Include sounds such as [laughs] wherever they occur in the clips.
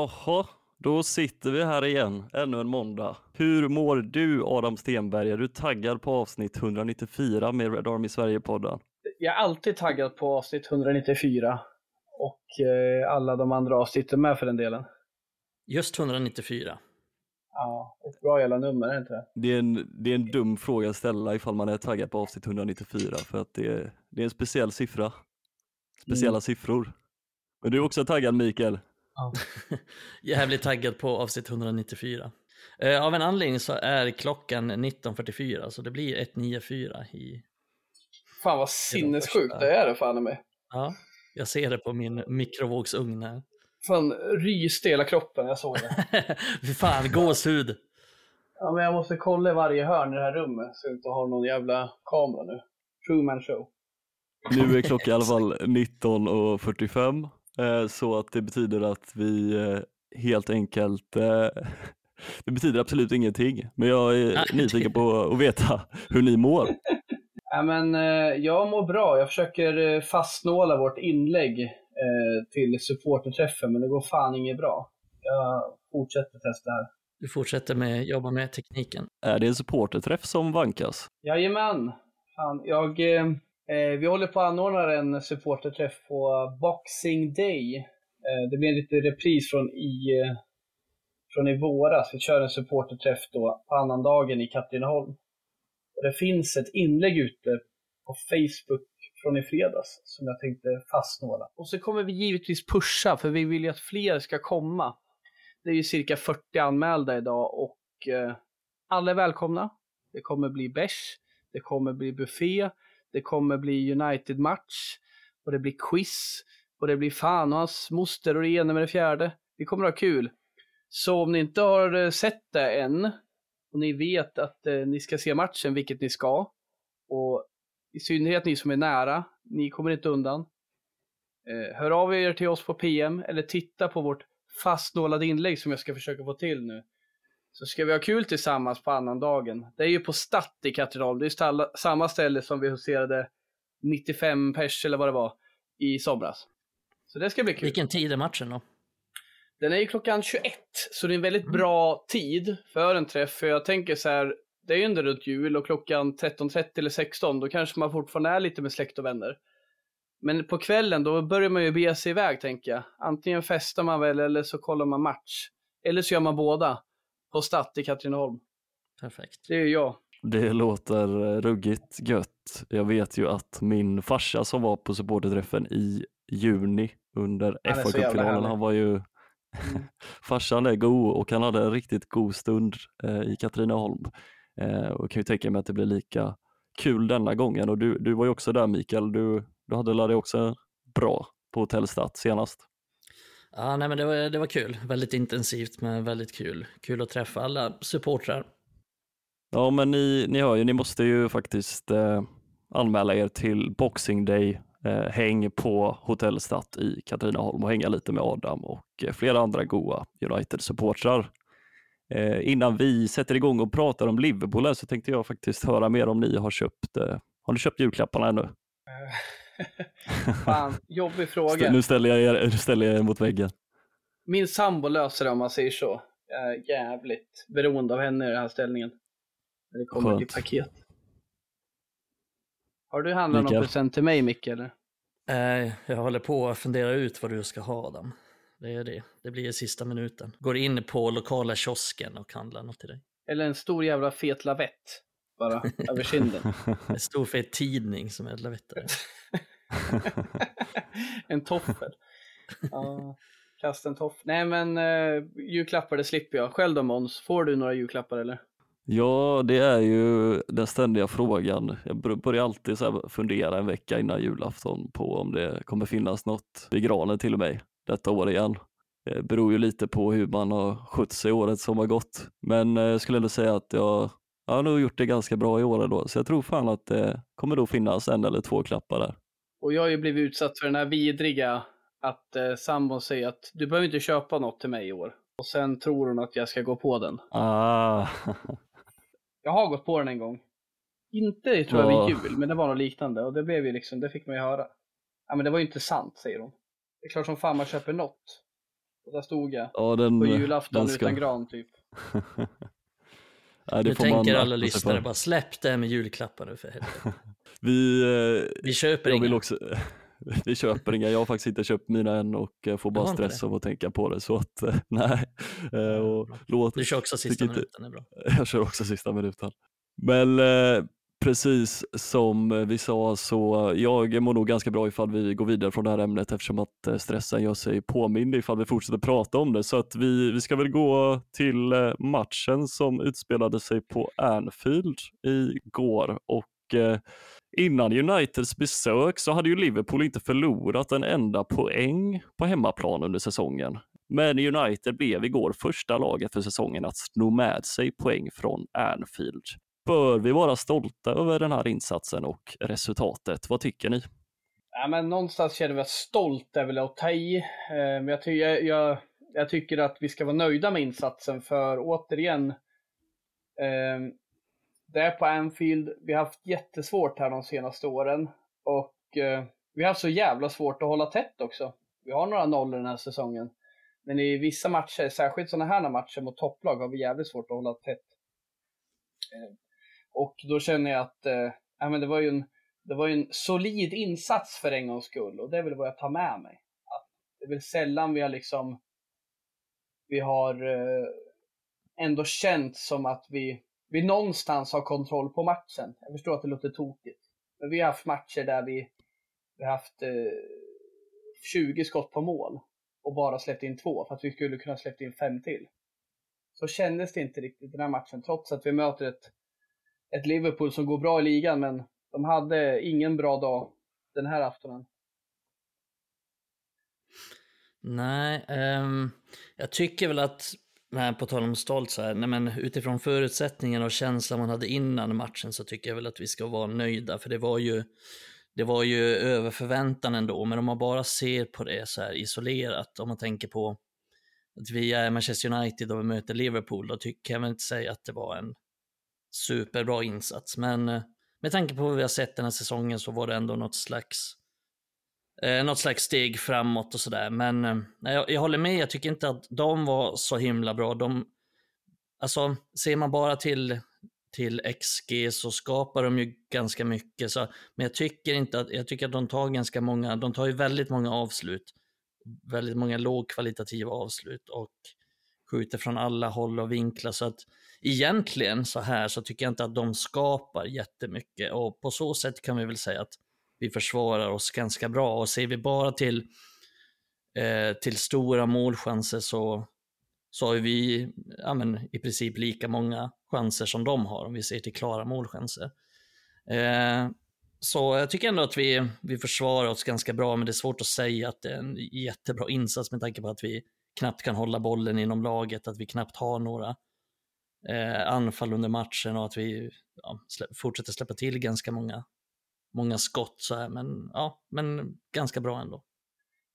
Jaha, då sitter vi här igen, ännu en måndag. Hur mår du Adam Stenberg? Är du taggad på avsnitt 194 med Red Army Sverige-podden? Jag är alltid taggad på avsnitt 194 och eh, alla de andra avsnitten med för den delen. Just 194. Ja, ett bra jävla nummer, är det inte det? Det är, en, det är en dum fråga att ställa ifall man är taggad på avsnitt 194 för att det är, det är en speciell siffra. Speciella Mm. siffror. Men du är också taggad Mikael? [laughs] Jävligt taggad på avsnitt 194. Eh, av en anledning så är klockan 19.44 så det blir 194 i... Fan vad sinnessjukt det är det fan mig. Ja, jag ser det på min mikrovågsugn här. Fan, ryste hela kroppen när jag såg det. [laughs] Fan, gåshud! Ja, men jag måste kolla varje hörn i det här rummet så jag inte har någon jävla kamera nu. Truman show. Nu är klockan i alla fall 19.45 eh, så att det betyder att vi eh, helt enkelt eh, [laughs] det betyder absolut ingenting, men jag är Nej, nyfiken på att veta [laughs] hur ni mår. Ja, men, eh, jag mår bra. Jag försöker eh, fastnåla vårt inlägg eh, till supporterträffen, men det går fan inget bra. Jag fortsätter testa här. Du fortsätter med jobba med tekniken. Är det en supporterträff som vankas? Jajamän. Fan, jag, eh, eh, Eh, vi håller på att anordna en supporterträff på Boxing Day. Eh, det blir en liten repris från i, eh, från i våras. Vi kör en supporterträff då på annandagen i Katrineholm. Och det finns ett inlägg ute på Facebook från i fredags som jag tänkte fastnåla. Och så kommer vi givetvis pusha för vi vill ju att fler ska komma. Det är ju cirka 40 anmälda idag och alla är välkomna. Det kommer bli bärs, det kommer bli buffé, det kommer bli United-match och det blir quiz och det blir fan och hans moster och det ena med det fjärde. Vi kommer ha kul. Så om ni inte har eh, sett det än och ni vet att eh, ni ska se matchen, vilket ni ska, och i synnerhet ni som är nära, ni kommer inte undan. Eh, hör av er till oss på PM eller titta på vårt fastnålade inlägg som jag ska försöka få till nu. Så ska vi ha kul tillsammans på annandagen. Det är ju på Statt i Katedral. Det är stalla, samma ställe som vi huserade 95 pers eller vad det var i somras. Så det ska bli kul. Vilken tid är matchen då? Den är ju klockan 21, så det är en väldigt bra tid för en träff. För jag tänker så här, det är ju ändå runt jul och klockan 13.30 eller 16, då kanske man fortfarande är lite med släkt och vänner. Men på kvällen, då börjar man ju bege sig iväg, tänker jag. Antingen festar man väl, eller så kollar man match. Eller så gör man båda. På Statt i Katrineholm. Perfekt. Det är ju jag. Det låter eh, ruggigt gött. Jag vet ju att min farsa som var på supporterträffen i juni under FA-cupfinalen, han var ju [laughs] Farsan är god och han hade en riktigt god stund eh, i Katrineholm. Eh, och kan ju tänka mig att det blir lika kul denna gången. Och du, du var ju också där Mikael, du, du hade lär dig också bra på Hotellstadt senast. Ja, nej, men det var, det var kul. Väldigt intensivt, men väldigt kul. Kul att träffa alla supportrar. Ja men ni, ni hör ju, ni måste ju faktiskt eh, anmäla er till Boxing Day eh, häng på Hotellstadt i Katrineholm och hänga lite med Adam och eh, flera andra goa United-supportrar. Eh, innan vi sätter igång och pratar om Liverpool så tänkte jag faktiskt höra mer om ni har köpt, eh, har ni köpt julklapparna ännu? [laughs] Fan, jobbig fråga. Nu ställer jag er, nu ställer jag er mot väggen. Min sambo löser det om man säger så. Jag är jävligt beroende av henne i den här ställningen. När det kommer Skönt. till paket. Har du handlat någon Mikael? present till mig Micke eller? Jag håller på att fundera ut vad du ska ha Adam. Det är det. Det blir i sista minuten. Går in på lokala kiosken och handlar något till dig. Eller en stor jävla fet lavett. Bara över kinden. En stor fet tidning som är ett lavettare. [laughs] [laughs] en toffel. Ja, kasta en toffel. Nej men uh, julklappar det slipper jag. Själv då Måns, får du några julklappar eller? Ja, det är ju den ständiga frågan. Jag börjar alltid så här fundera en vecka innan julafton på om det kommer finnas något vid granen till mig detta år igen. Det beror ju lite på hur man har skött sig året som har gått. Men eh, jag skulle ändå säga att jag, jag har nog gjort det ganska bra i år då. Så jag tror fan att det kommer då finnas en eller två klappar där. Och jag har ju blivit utsatt för den här vidriga att eh, sambon säger att du behöver inte köpa något till mig i år. Och sen tror hon att jag ska gå på den. Ah. [laughs] Jag har gått på den en gång. Inte tror jag Ja. vid jul, men det var något liknande. Och det blev ju liksom, det fick man ju höra. Ja men det var ju inte sant, säger hon. Det är klart som fan man köper något. Och där stod jag. Ja, den, På julafton den ska... utan gran typ. [laughs] Nej, det Nu får man tänker alla lyssnare bara släpp det här med julklappar nu för helvete. [laughs] Vi, eh, Vi köper inga. också, [laughs] vi köper inga, jag har faktiskt inte köpt mina än och eh, får bara stress av att tänka på det så att eh, [laughs] nej. Och låt, Du kör också sista inte- minuten, det är bra. [laughs] jag kör också sista minuten. Men precis som vi sa så jag mår nog ganska bra ifall vi går vidare från det här ämnet eftersom att stressen gör sig påmind ifall vi fortsätter prata om det. Så att vi, vi ska väl gå till matchen som utspelade sig på Anfield igår och Innan Uniteds besök så hade ju Liverpool inte förlorat en enda poäng på hemmaplan under säsongen. Men United blev igår första laget för säsongen att sno med sig poäng från Anfield. Bör vi vara stolta över den här insatsen och resultatet? Vad tycker ni? Ja, men någonstans känner vi att stolt är väl att ta i. Eh, men jag, ty jag, jag, jag tycker att vi ska vara nöjda med insatsen för återigen, eh, det är på Anfield. Vi har haft jättesvårt här de senaste åren och eh, vi har haft så jävla svårt att hålla tätt också. Vi har några nollor den här säsongen. Men i vissa matcher, särskilt sådana här matcher mot topplag, har vi jävligt svårt att hålla tätt. Eh, och då känner jag att eh, ja, men det var ju en det var ju en solid insats för en gångs skull och det är väl vad jag tar med mig. Att det är väl sällan vi har liksom vi har eh, ändå känt som att vi, vi någonstans har kontroll på matchen. Jag förstår att det låter tokigt. Men vi har haft matcher där vi, vi har haft eh, 20 skott på mål och bara släppt in två för att vi skulle kunna släppt in fem till. Så kändes det inte riktigt den här matchen trots att vi möter ett, ett Liverpool som går bra i ligan men de hade ingen bra dag den här aftonen. Nej, um, jag tycker väl att, men på tal om stolt så här, nej, men utifrån förutsättningarna och känslan man hade innan matchen så tycker jag väl att vi ska vara nöjda, för det var ju, det var ju över förväntan ändå, men om man bara ser på det så här isolerat, om man tänker på att vi är Manchester United och vi möter Liverpool, då tycker jag väl inte säga att det var en superbra insats, men eh, med tanke på vad vi har sett den här säsongen så var det ändå något slags eh, något slags steg framåt och sådär. Men eh, jag, jag håller med, jag tycker inte att de var så himla bra. De, alltså, ser man bara till, till XG så skapar de ju ganska mycket. Så, men jag tycker inte att, jag tycker att de tar ganska många, de tar ju väldigt många avslut. Väldigt många lågkvalitativa avslut och skjuter från alla håll och vinklar. Så att egentligen så här så tycker jag inte att de skapar jättemycket och på så sätt kan vi väl säga att vi försvarar oss ganska bra och ser vi bara till, eh, till stora målchanser så, så har vi ja, men, i princip lika många chanser som de har om vi ser till klara målchanser. Eh, så jag tycker ändå att vi, vi försvarar oss ganska bra, men det är svårt att säga att det är en jättebra insats med tanke på att vi knappt kan hålla bollen inom laget, att vi knappt har några eh, anfall under matchen och att vi ja, slä, fortsätter släppa till ganska många, många skott. Så här, men, ja, men ganska bra ändå.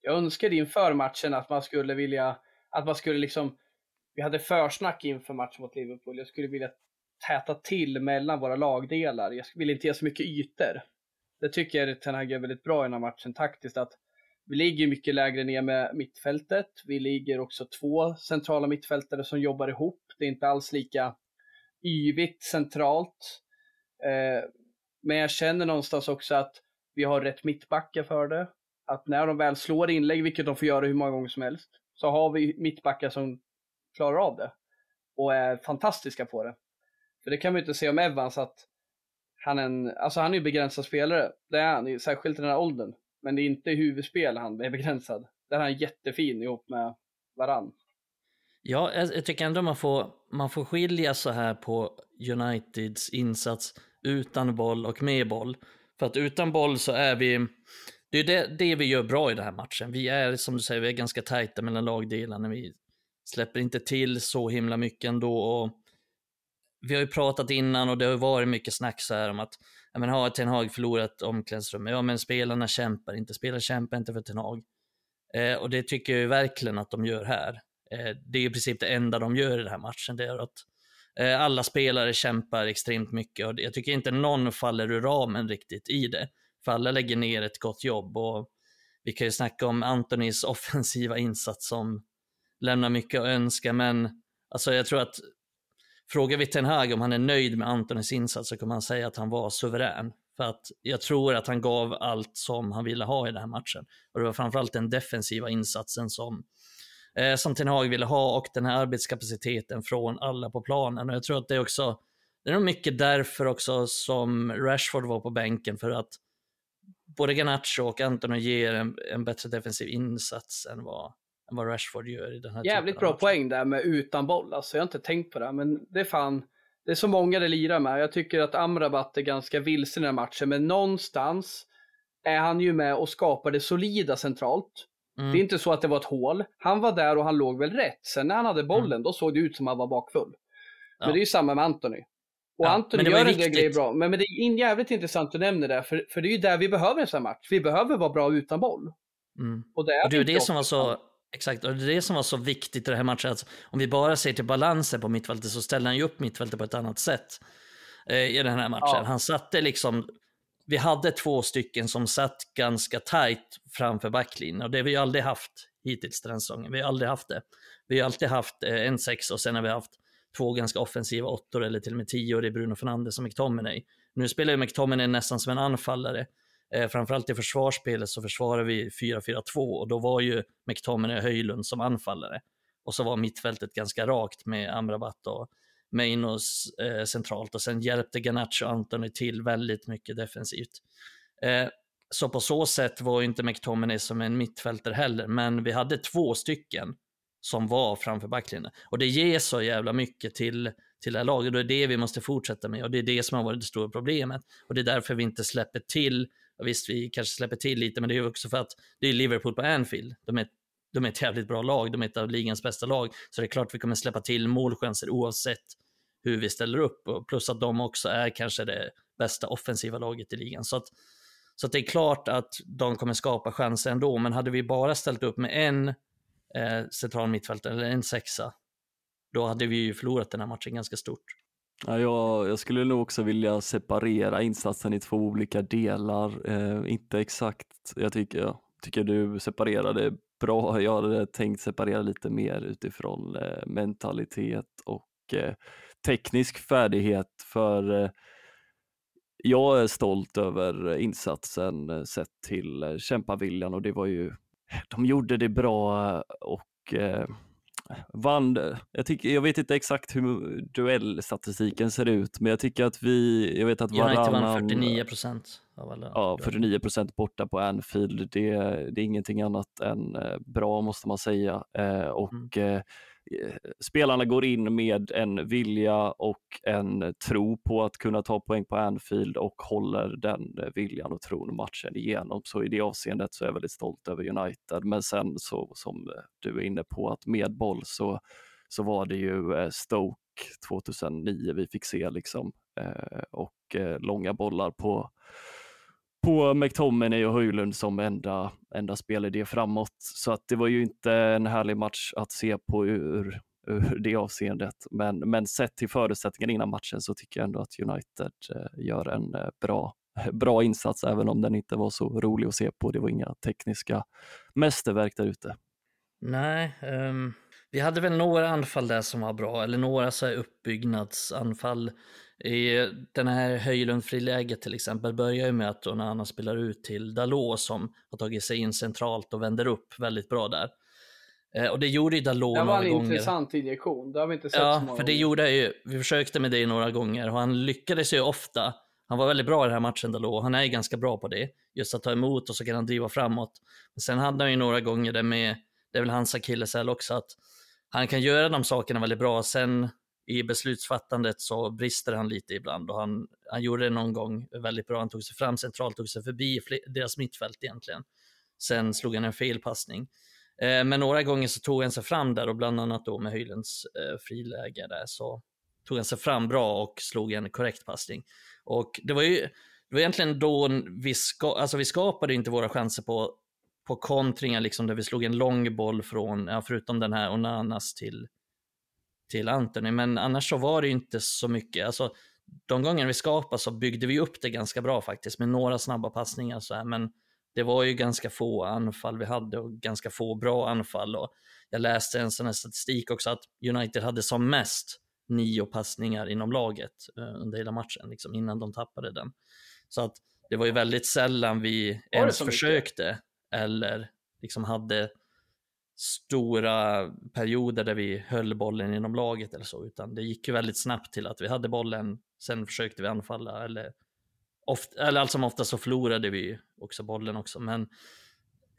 Jag önskade inför matchen att man skulle vilja, att man skulle liksom, vi hade försnack inför matchen mot Liverpool. Jag skulle vilja täta till mellan våra lagdelar. Jag vill inte ge så mycket ytor. Det tycker jag Ten Hag gör väldigt bra i den här matchen taktiskt. att Vi ligger mycket lägre ner med mittfältet. Vi ligger också två centrala mittfältare som jobbar ihop. Det är inte alls lika yvigt centralt. Eh, men jag känner någonstans också att vi har rätt mittbackar för det. Att när de väl slår inlägg, vilket de får göra hur många gånger som helst, så har vi mittbackar som klarar av det. Och är fantastiska på det. För det kan man ju inte säga om Evans att han är en, alltså han är ju begränsad spelare. Det är han, särskilt i den här åldern. Men det är inte i huvudspel han är begränsad. Där är han jättefin ihop med varann. Ja, jag, jag tycker ändå man får, man får skilja så här på Uniteds insats utan boll och med boll. För att utan boll så är vi, det är det, det vi gör bra i den här matchen. Vi är, som du säger, vi är ganska tajta mellan lagdelarna. Vi släpper inte till så himla mycket ändå. Och vi har ju pratat innan och det har varit mycket snack så här om att ja, men har Ten Hag förlorat omklädningsrummet? Ja, men spelarna kämpar inte. Spelarna kämpar inte för Ten Hag. Eh, och det tycker jag ju verkligen att de gör här. Eh, det är i princip det enda de gör i den här matchen. Det är att Eh, alla spelare kämpar extremt mycket och jag tycker inte någon faller ur ramen riktigt i det. För alla lägger ner ett gott jobb och vi kan ju snacka om Antonis [laughs] offensiva insats som lämnar mycket att önska, men alltså jag tror att frågar vi Ten Hag om han är nöjd med Antonis insats så kommer han säga att han var suverän. För att jag tror att han gav allt som han ville ha i den här matchen. Och det var framförallt den defensiva insatsen som, eh, som Ten Hag ville ha och den här arbetskapaciteten från alla på planen. Och jag tror att det är också, det är nog mycket därför också som Rashford var på bänken för att både Garnacho och Antoni ger en, en bättre defensiv insats än vad, än vad Rashford gör i den här Jävligt bra poäng där med utan boll. Alltså, jag har inte tänkt på det, men det är fan. Det är så många det lirar med. Jag tycker att Amrabat är ganska vilsen i den här matchen, men någonstans är han ju med och skapar det solida centralt. Mm. Det är inte så att det var ett hål. Han var där och han låg väl rätt. Sen när han hade bollen, mm. då såg det ut som att han var bakfull. Ja. Men det är ju samma med Anthony. Och ja, Anthony gör en del grejer bra. Men, men det är jävligt intressant att du nämner det, för, för det är ju där vi behöver en sån här match. Vi behöver vara bra utan boll. Mm. Och det är och det, det som var så Exakt, och det är det som var så viktigt i den här matchen. Att om vi bara ser till balansen på mittfältet så ställer han ju upp mittfältet på ett annat sätt eh, i den här matchen. Ja. Han satte liksom, vi hade två stycken som satt ganska tajt framför backlinjen och det har vi aldrig haft hittills den säsongen. Vi har aldrig haft det. Vi har alltid haft eh, en sex och sen har vi haft två ganska offensiva åttor eller till och med tio i det är Bruno Fernandes och McTominay. Nu spelar ju McTominay nästan som en anfallare Eh, framförallt i försvarsspelet så försvarar vi 4-4-2 och då var ju McTominay och Höjlund som anfallare. Och så var mittfältet ganska rakt med Amrabat och Meinos eh, centralt och sen hjälpte Garnacho och Antoni till väldigt mycket defensivt. Eh, så på så sätt var inte McTominay som en mittfältare heller, men vi hade två stycken som var framför backlinjen. Och det ger så jävla mycket till, till det här laget och det är det vi måste fortsätta med och det är det som har varit det stora problemet. Och det är därför vi inte släpper till och visst, vi kanske släpper till lite, men det är också för att det är Liverpool på Anfield. De är, de är ett jävligt bra lag, de är ett av ligans bästa lag, så det är klart vi kommer släppa till målchanser oavsett hur vi ställer upp. Och plus att de också är kanske det bästa offensiva laget i ligan. Så, att, så att det är klart att de kommer skapa chanser ändå, men hade vi bara ställt upp med en eh, central mittfältare eller en sexa, då hade vi ju förlorat den här matchen ganska stort. Ja, jag, jag, skulle nog också vilja separera insatsen i två olika delar. Eh, inte exakt, jag tycker, jag tycker du separerade bra. Jag hade tänkt separera lite mer utifrån eh, mentalitet och eh, teknisk färdighet. För eh, jag är stolt över insatsen eh, sett till eh, kämpaviljan och det var ju, de gjorde det bra och vann, jag, tycker, jag vet inte exakt hur duellstatistiken ser ut, men jag tycker att vi, jag vet att United vann 49 procent av alla. Ja, 49 procent borta på Anfield, det, det är ingenting annat än eh, bra måste man säga. Eh, och mm. Eh, spelarna går in med en vilja och en tro på att kunna ta poäng på Anfield och håller den eh, viljan och tron matchen igenom. Så i det avseendet så är jag väldigt stolt över United. Men sen så som eh, du är inne på att med boll så, så var det ju Stoke 2009 vi fick se liksom och långa bollar på på McTominay och Höjlund som enda, enda spelidé framåt. Så att det var ju inte en härlig match att se på ur, ur det avseendet. Men, men sett till förutsättningarna innan matchen så tycker jag ändå att United eh, gör en eh, bra, [laughs] bra insats, även om den inte var så rolig att se på. Det var inga tekniska mästerverk där ute. Nej, um, vi hade väl några anfall där som var bra, eller några så här uppbyggnadsanfall. I den här Höjlund-friläget till exempel börjar ju med att Onana spelar ut till Dalot som har tagit sig in centralt och vänder upp väldigt bra där. Eh, och det gjorde ju Dalot några gånger. Det var en intressant injektion, det har vi inte sett ja, så många för det gånger. gjorde ju, vi försökte med det några gånger och han lyckades ju ofta. Han var väldigt bra i den här matchen Dalot, han är ju ganska bra på det. Just att ta emot och så kan han driva framåt. Men sen hade han ju några gånger det med, det är väl hans akilleshäl också, att han kan göra de sakerna väldigt bra. Sen i beslutsfattandet så brister han lite ibland och han, han gjorde det någon gång väldigt bra. Han tog sig fram centralt, tog sig förbi deras mittfält egentligen. Sen slog han en felpassning. Eh, men några gånger så tog han sig fram där och bland annat då med Höjlunds eh, friläge där så tog han sig fram bra och slog en korrekt passning. Och det var ju det var egentligen då vi, ska, alltså vi skapade inte våra chanser på, på kontringar, liksom där vi slog en lång boll från, ja, förutom den här Onanas till till Anthony, men annars så var det inte så mycket. Alltså, de gånger vi skapade så byggde vi upp det ganska bra faktiskt med några snabba passningar så här, men det var ju ganska få anfall vi hade och ganska få bra anfall. Och jag läste en sån här statistik också att United hade som mest nio passningar inom laget uh, under hela matchen, liksom innan de tappade den. Så att det var ju väldigt sällan vi ens försökte eller liksom hade stora perioder där vi höll bollen inom laget eller så, utan det gick ju väldigt snabbt till att vi hade bollen, sen försökte vi anfalla eller, ofta, eller allt som ofta så förlorade vi också bollen också. Men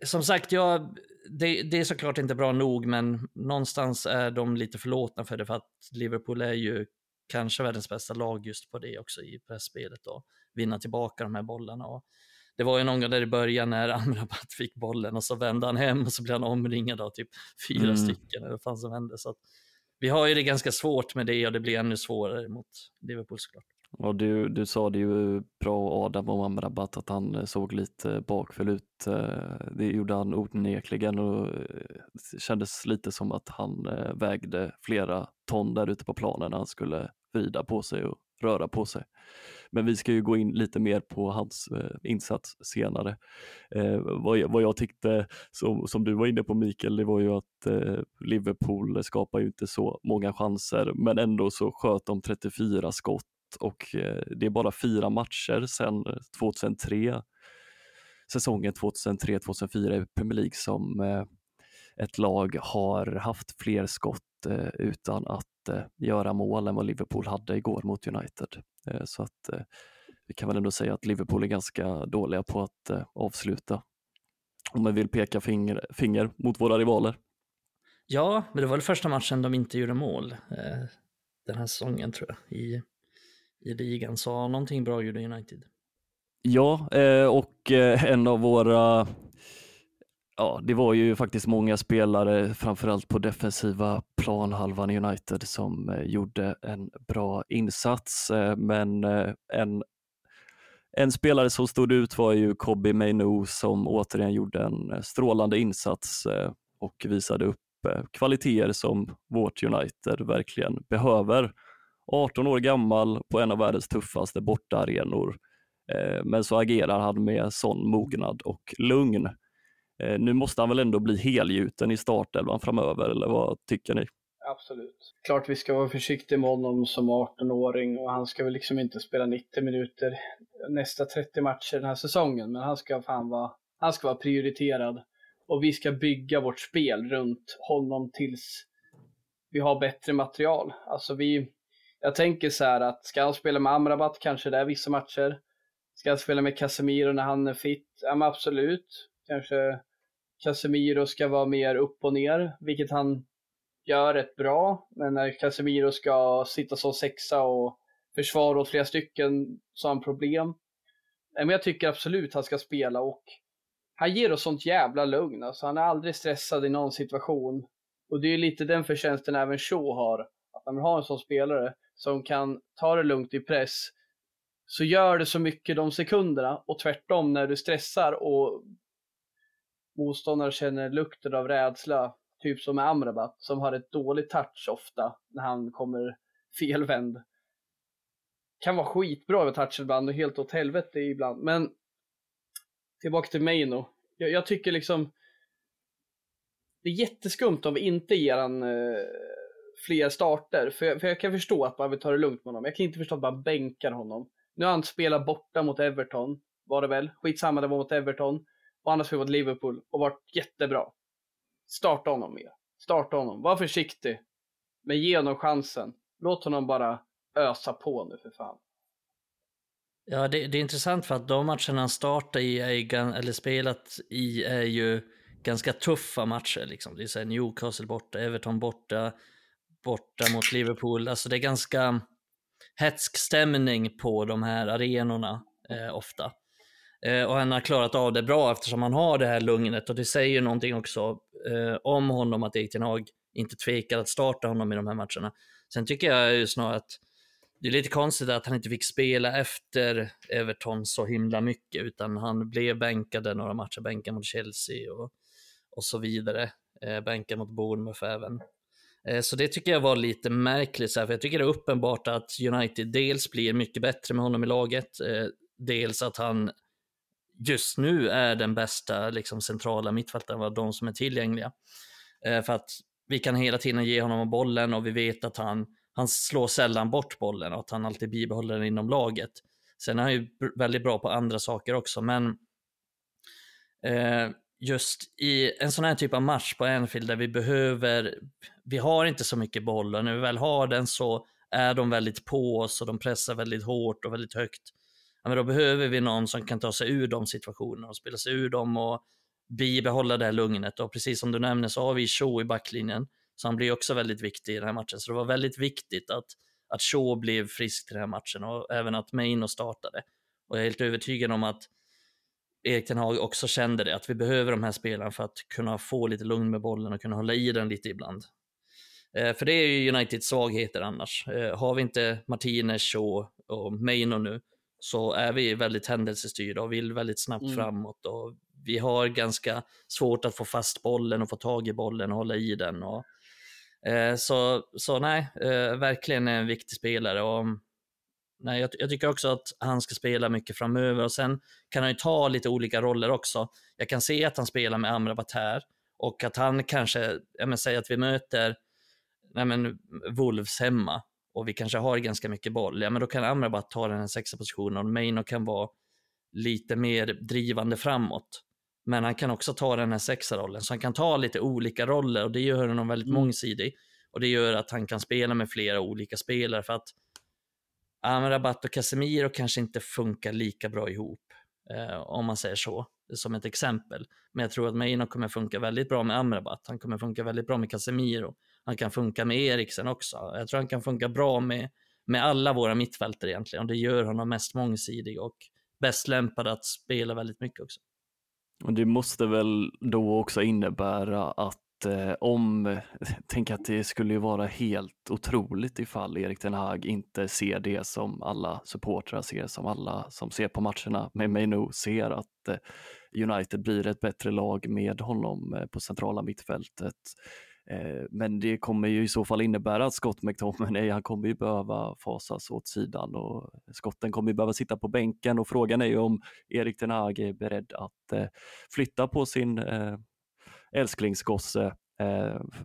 som sagt, ja, det, det, är såklart inte bra nog, men någonstans är de lite förlåtna för det, för att Liverpool är ju kanske världens bästa lag just på det också i pressspelet och vinna tillbaka de här bollarna. Och det var ju någon gång där i början när Amrabat [laughs] fick bollen och så vände han hem och så blev han omringad av typ fyra mm. stycken eller vad fan som hände. Så vi har ju det ganska svårt med det och det blir ännu svårare mot Liverpool såklart. Och du, du sa det ju bra Adam om Amrabat att han eh, såg lite bakfull ut. Eh, det gjorde han onekligen och det eh, kändes lite som att han vägde flera ton där ute på planen när han skulle vrida på sig och röra på sig. Men vi ska ju gå in lite mer på hans eh, insats senare. Eh, vad, jag, vad jag tyckte, som, som du var inne på Mikael, det var ju att eh, Liverpool skapar ju inte så många chanser, men ändå så sköt de 34 skott och eh, det är bara fyra matcher sedan 2003, säsongen 2003-2004 i Premier League som eh, ett lag har haft fler skott eh, utan att göra mål än vad Liverpool hade igår mot United. Eh, så att eh, vi kan väl ändå säga att Liverpool är ganska dåliga på att eh, avsluta. Om man vill peka finger, finger mot våra rivaler. Ja, men det var väl första matchen de inte gjorde mål den här säsongen tror jag i, i ligan. Så någonting bra gjorde United. Ja, och en av våra Ja, det var ju faktiskt många spelare, framförallt på defensiva planhalvan i United, som eh, gjorde en bra insats. Eh, men eh, en, en spelare som stod ut var ju Kobi Mainu som återigen gjorde en eh, strålande insats eh, och visade upp eh, kvaliteter som vårt United verkligen behöver. 18 år gammal på en av världens tuffaste bortaarenor. Men så agerar han med sån mognad och lugn. Eh, nu måste han väl ändå bli helgjuten i startelvan framöver, eller vad tycker ni? Absolut. Klart vi ska vara försiktiga med honom som 18-åring och han ska väl liksom inte spela 90 minuter nästa 30 matcher den här säsongen, men han ska fan vara, han ska vara prioriterad. Och vi ska bygga vårt spel runt honom tills vi har bättre material. Alltså vi, jag tänker så här att ska han spela med Amrabat kanske det är vissa matcher. Ska han spela med Casemiro när han är fit? Ja men absolut. Kanske Casemiro ska vara mer upp och ner, vilket han gör rätt bra. Men när Casemiro ska sitta som sexa och försvara åt flera stycken så har han problem. Men jag tycker absolut han ska spela och han ger oss sånt jävla lugn. Alltså, han är aldrig stressad i någon situation. Och det är lite den förtjänsten även Shaw har. Att när man har en sån spelare som kan ta det lugnt i press så gör det så mycket de sekunderna och tvärtom när du stressar och motståndare känner lukten av rädsla, typ som med Amrabat, som har ett dåligt touch ofta när han kommer felvänd. Kan vara skitbra med touch ibland och helt åt helvete ibland, men tillbaka till Meino. Jag, jag tycker liksom det är jätteskumt om vi inte ger han eh, fler starter, för jag, för jag kan förstå att man vill ta det lugnt med honom. Jag kan inte förstå att man bänkar honom. Nu har han spelat borta mot Everton, var det väl? Skitsamma, det var mot Everton och han har spelat Liverpool och varit jättebra. Starta honom mer. Starta honom. Var försiktig. Men ge honom chansen. Låt honom bara ösa på nu för fan. Ja, det, det är intressant för att de matcherna han startar i, är, eller spelat i, är ju ganska tuffa matcher. Liksom. Det är så Newcastle borta, Everton borta, borta mot Liverpool. Alltså det är ganska hetsk stämning på de här arenorna eh, ofta. Eh, och han har klarat av det bra eftersom han har det här lugnet och det säger någonting också eh, om honom att Erik Hag inte tvekar att starta honom i de här matcherna. Sen tycker jag ju snarare att det är lite konstigt att han inte fick spela efter Everton så himla mycket, utan han blev bänkad några matcher, bänkad mot Chelsea och, och så vidare. Eh, bänkad mot Bournemouth även. Eh, så det tycker jag var lite märkligt, så här, för jag tycker det är uppenbart att United dels blir mycket bättre med honom i laget, eh, dels att han just nu är den bästa liksom, centrala mittfältaren av de som är tillgängliga. Eh, för att vi kan hela tiden ge honom bollen och vi vet att han, han slår sällan bort bollen och att han alltid bibehåller den inom laget. Sen är han ju väldigt bra på andra saker också, men eh, just i en sån här typ av match på Anfield där vi behöver, vi har inte så mycket boll och när vi väl har den så är de väldigt på oss och de pressar väldigt hårt och väldigt högt. Ja, men då behöver vi någon som kan ta sig ur de situationerna och spela sig ur dem och bibehålla det här lugnet. Och precis som du nämner så har vi Shaw i backlinjen, så han blir också väldigt viktig i den här matchen. Så det var väldigt viktigt att, att Shaw blev frisk till den här matchen och även att Maino startade. Och jag är helt övertygad om att Erik Ten Hag också kände det, att vi behöver de här spelarna för att kunna få lite lugn med bollen och kunna hålla i den lite ibland. Eh, för det är ju Uniteds svagheter annars. Eh, har vi inte Martinez, Shaw och Maino nu så är vi väldigt händelsestyrda och vill väldigt snabbt mm. framåt. Och vi har ganska svårt att få fast bollen och få tag i bollen och hålla i den. Och, eh, så, så nej, eh, verkligen en viktig spelare. Och, nej, jag, jag, tycker också att han ska spela mycket framöver och sen kan han ju ta lite olika roller också. Jag kan se att han spelar med Amrabat här och att han kanske, jag säger att vi möter nej men, Wolves hemma och vi kanske har ganska mycket boll, ja men då kan Amrabat ta den här sexa positionen och Maino kan vara lite mer drivande framåt. Men han kan också ta den här sexa rollen, så han kan ta lite olika roller och det gör honom väldigt mm. mångsidig. Och det gör att han kan spela med flera olika spelare för att Amrabat och Casemiro kanske inte funkar lika bra ihop, eh, om man säger så, som ett exempel. Men jag tror att Maino kommer funka väldigt bra med Amrabat, han kommer funka väldigt bra med Casemiro, han kan funka med Eriksen också. Jag tror han kan funka bra med, med alla våra mittfältare egentligen och det gör honom mest mångsidig och bäst lämpad att spela väldigt mycket också. Och det måste väl då också innebära att eh, om, [laughs] tänk att det skulle ju vara helt otroligt ifall Erik Ten Hag inte ser det som alla supportrar ser, som alla som ser på matcherna med mig nu ser att eh, United blir ett bättre lag med honom eh, på centrala mittfältet. Eh, men det kommer ju i så fall innebära att Scott McTominay, han kommer ju behöva fasas åt sidan och skotten kommer ju behöva sitta på bänken och frågan är ju om Erik Ten Hag är beredd att eh, flytta på sin eh, älsklingsgosse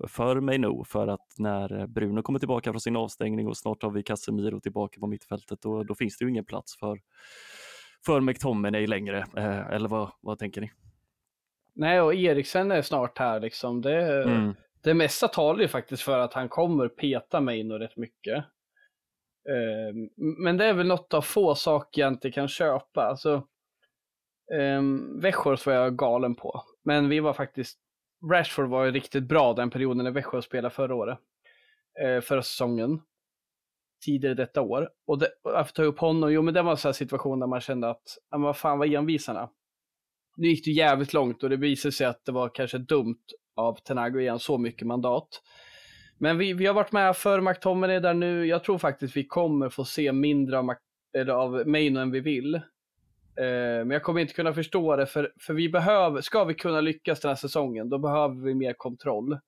för mig nog för att när Bruno kommer tillbaka från sin avstängning och snart har vi Casemiro tillbaka på mittfältet då, då finns det ju ingen plats för, för McTominay längre. Eller vad, vad tänker ni? Nej, och Eriksen är snart här liksom. Det, mm det mesta talar ju faktiskt för att han kommer peta mig nog rätt mycket. Ehm, men det är väl något av få saker jag inte kan köpa. Alltså, um, var jag galen på. Men vi var faktiskt, Rashford var ju riktigt bra den perioden när Växjö spelade förra året. Ehm, förra säsongen. Tidigare detta år. Och det, att ta upp honom, jo men det var en sån här situation där man kände att, men vad fan var envisarna? Nu gick det jävligt långt och det visade sig att det var kanske dumt av Tenago igen så mycket mandat. Men vi, vi har varit med för McTominay där nu. Jag tror faktiskt vi kommer få se mindre av, eller av Maino än vi vill. Eh, men jag kommer inte kunna förstå det, för, för vi behöver, ska vi kunna lyckas den här säsongen, då behöver vi mer kontroll.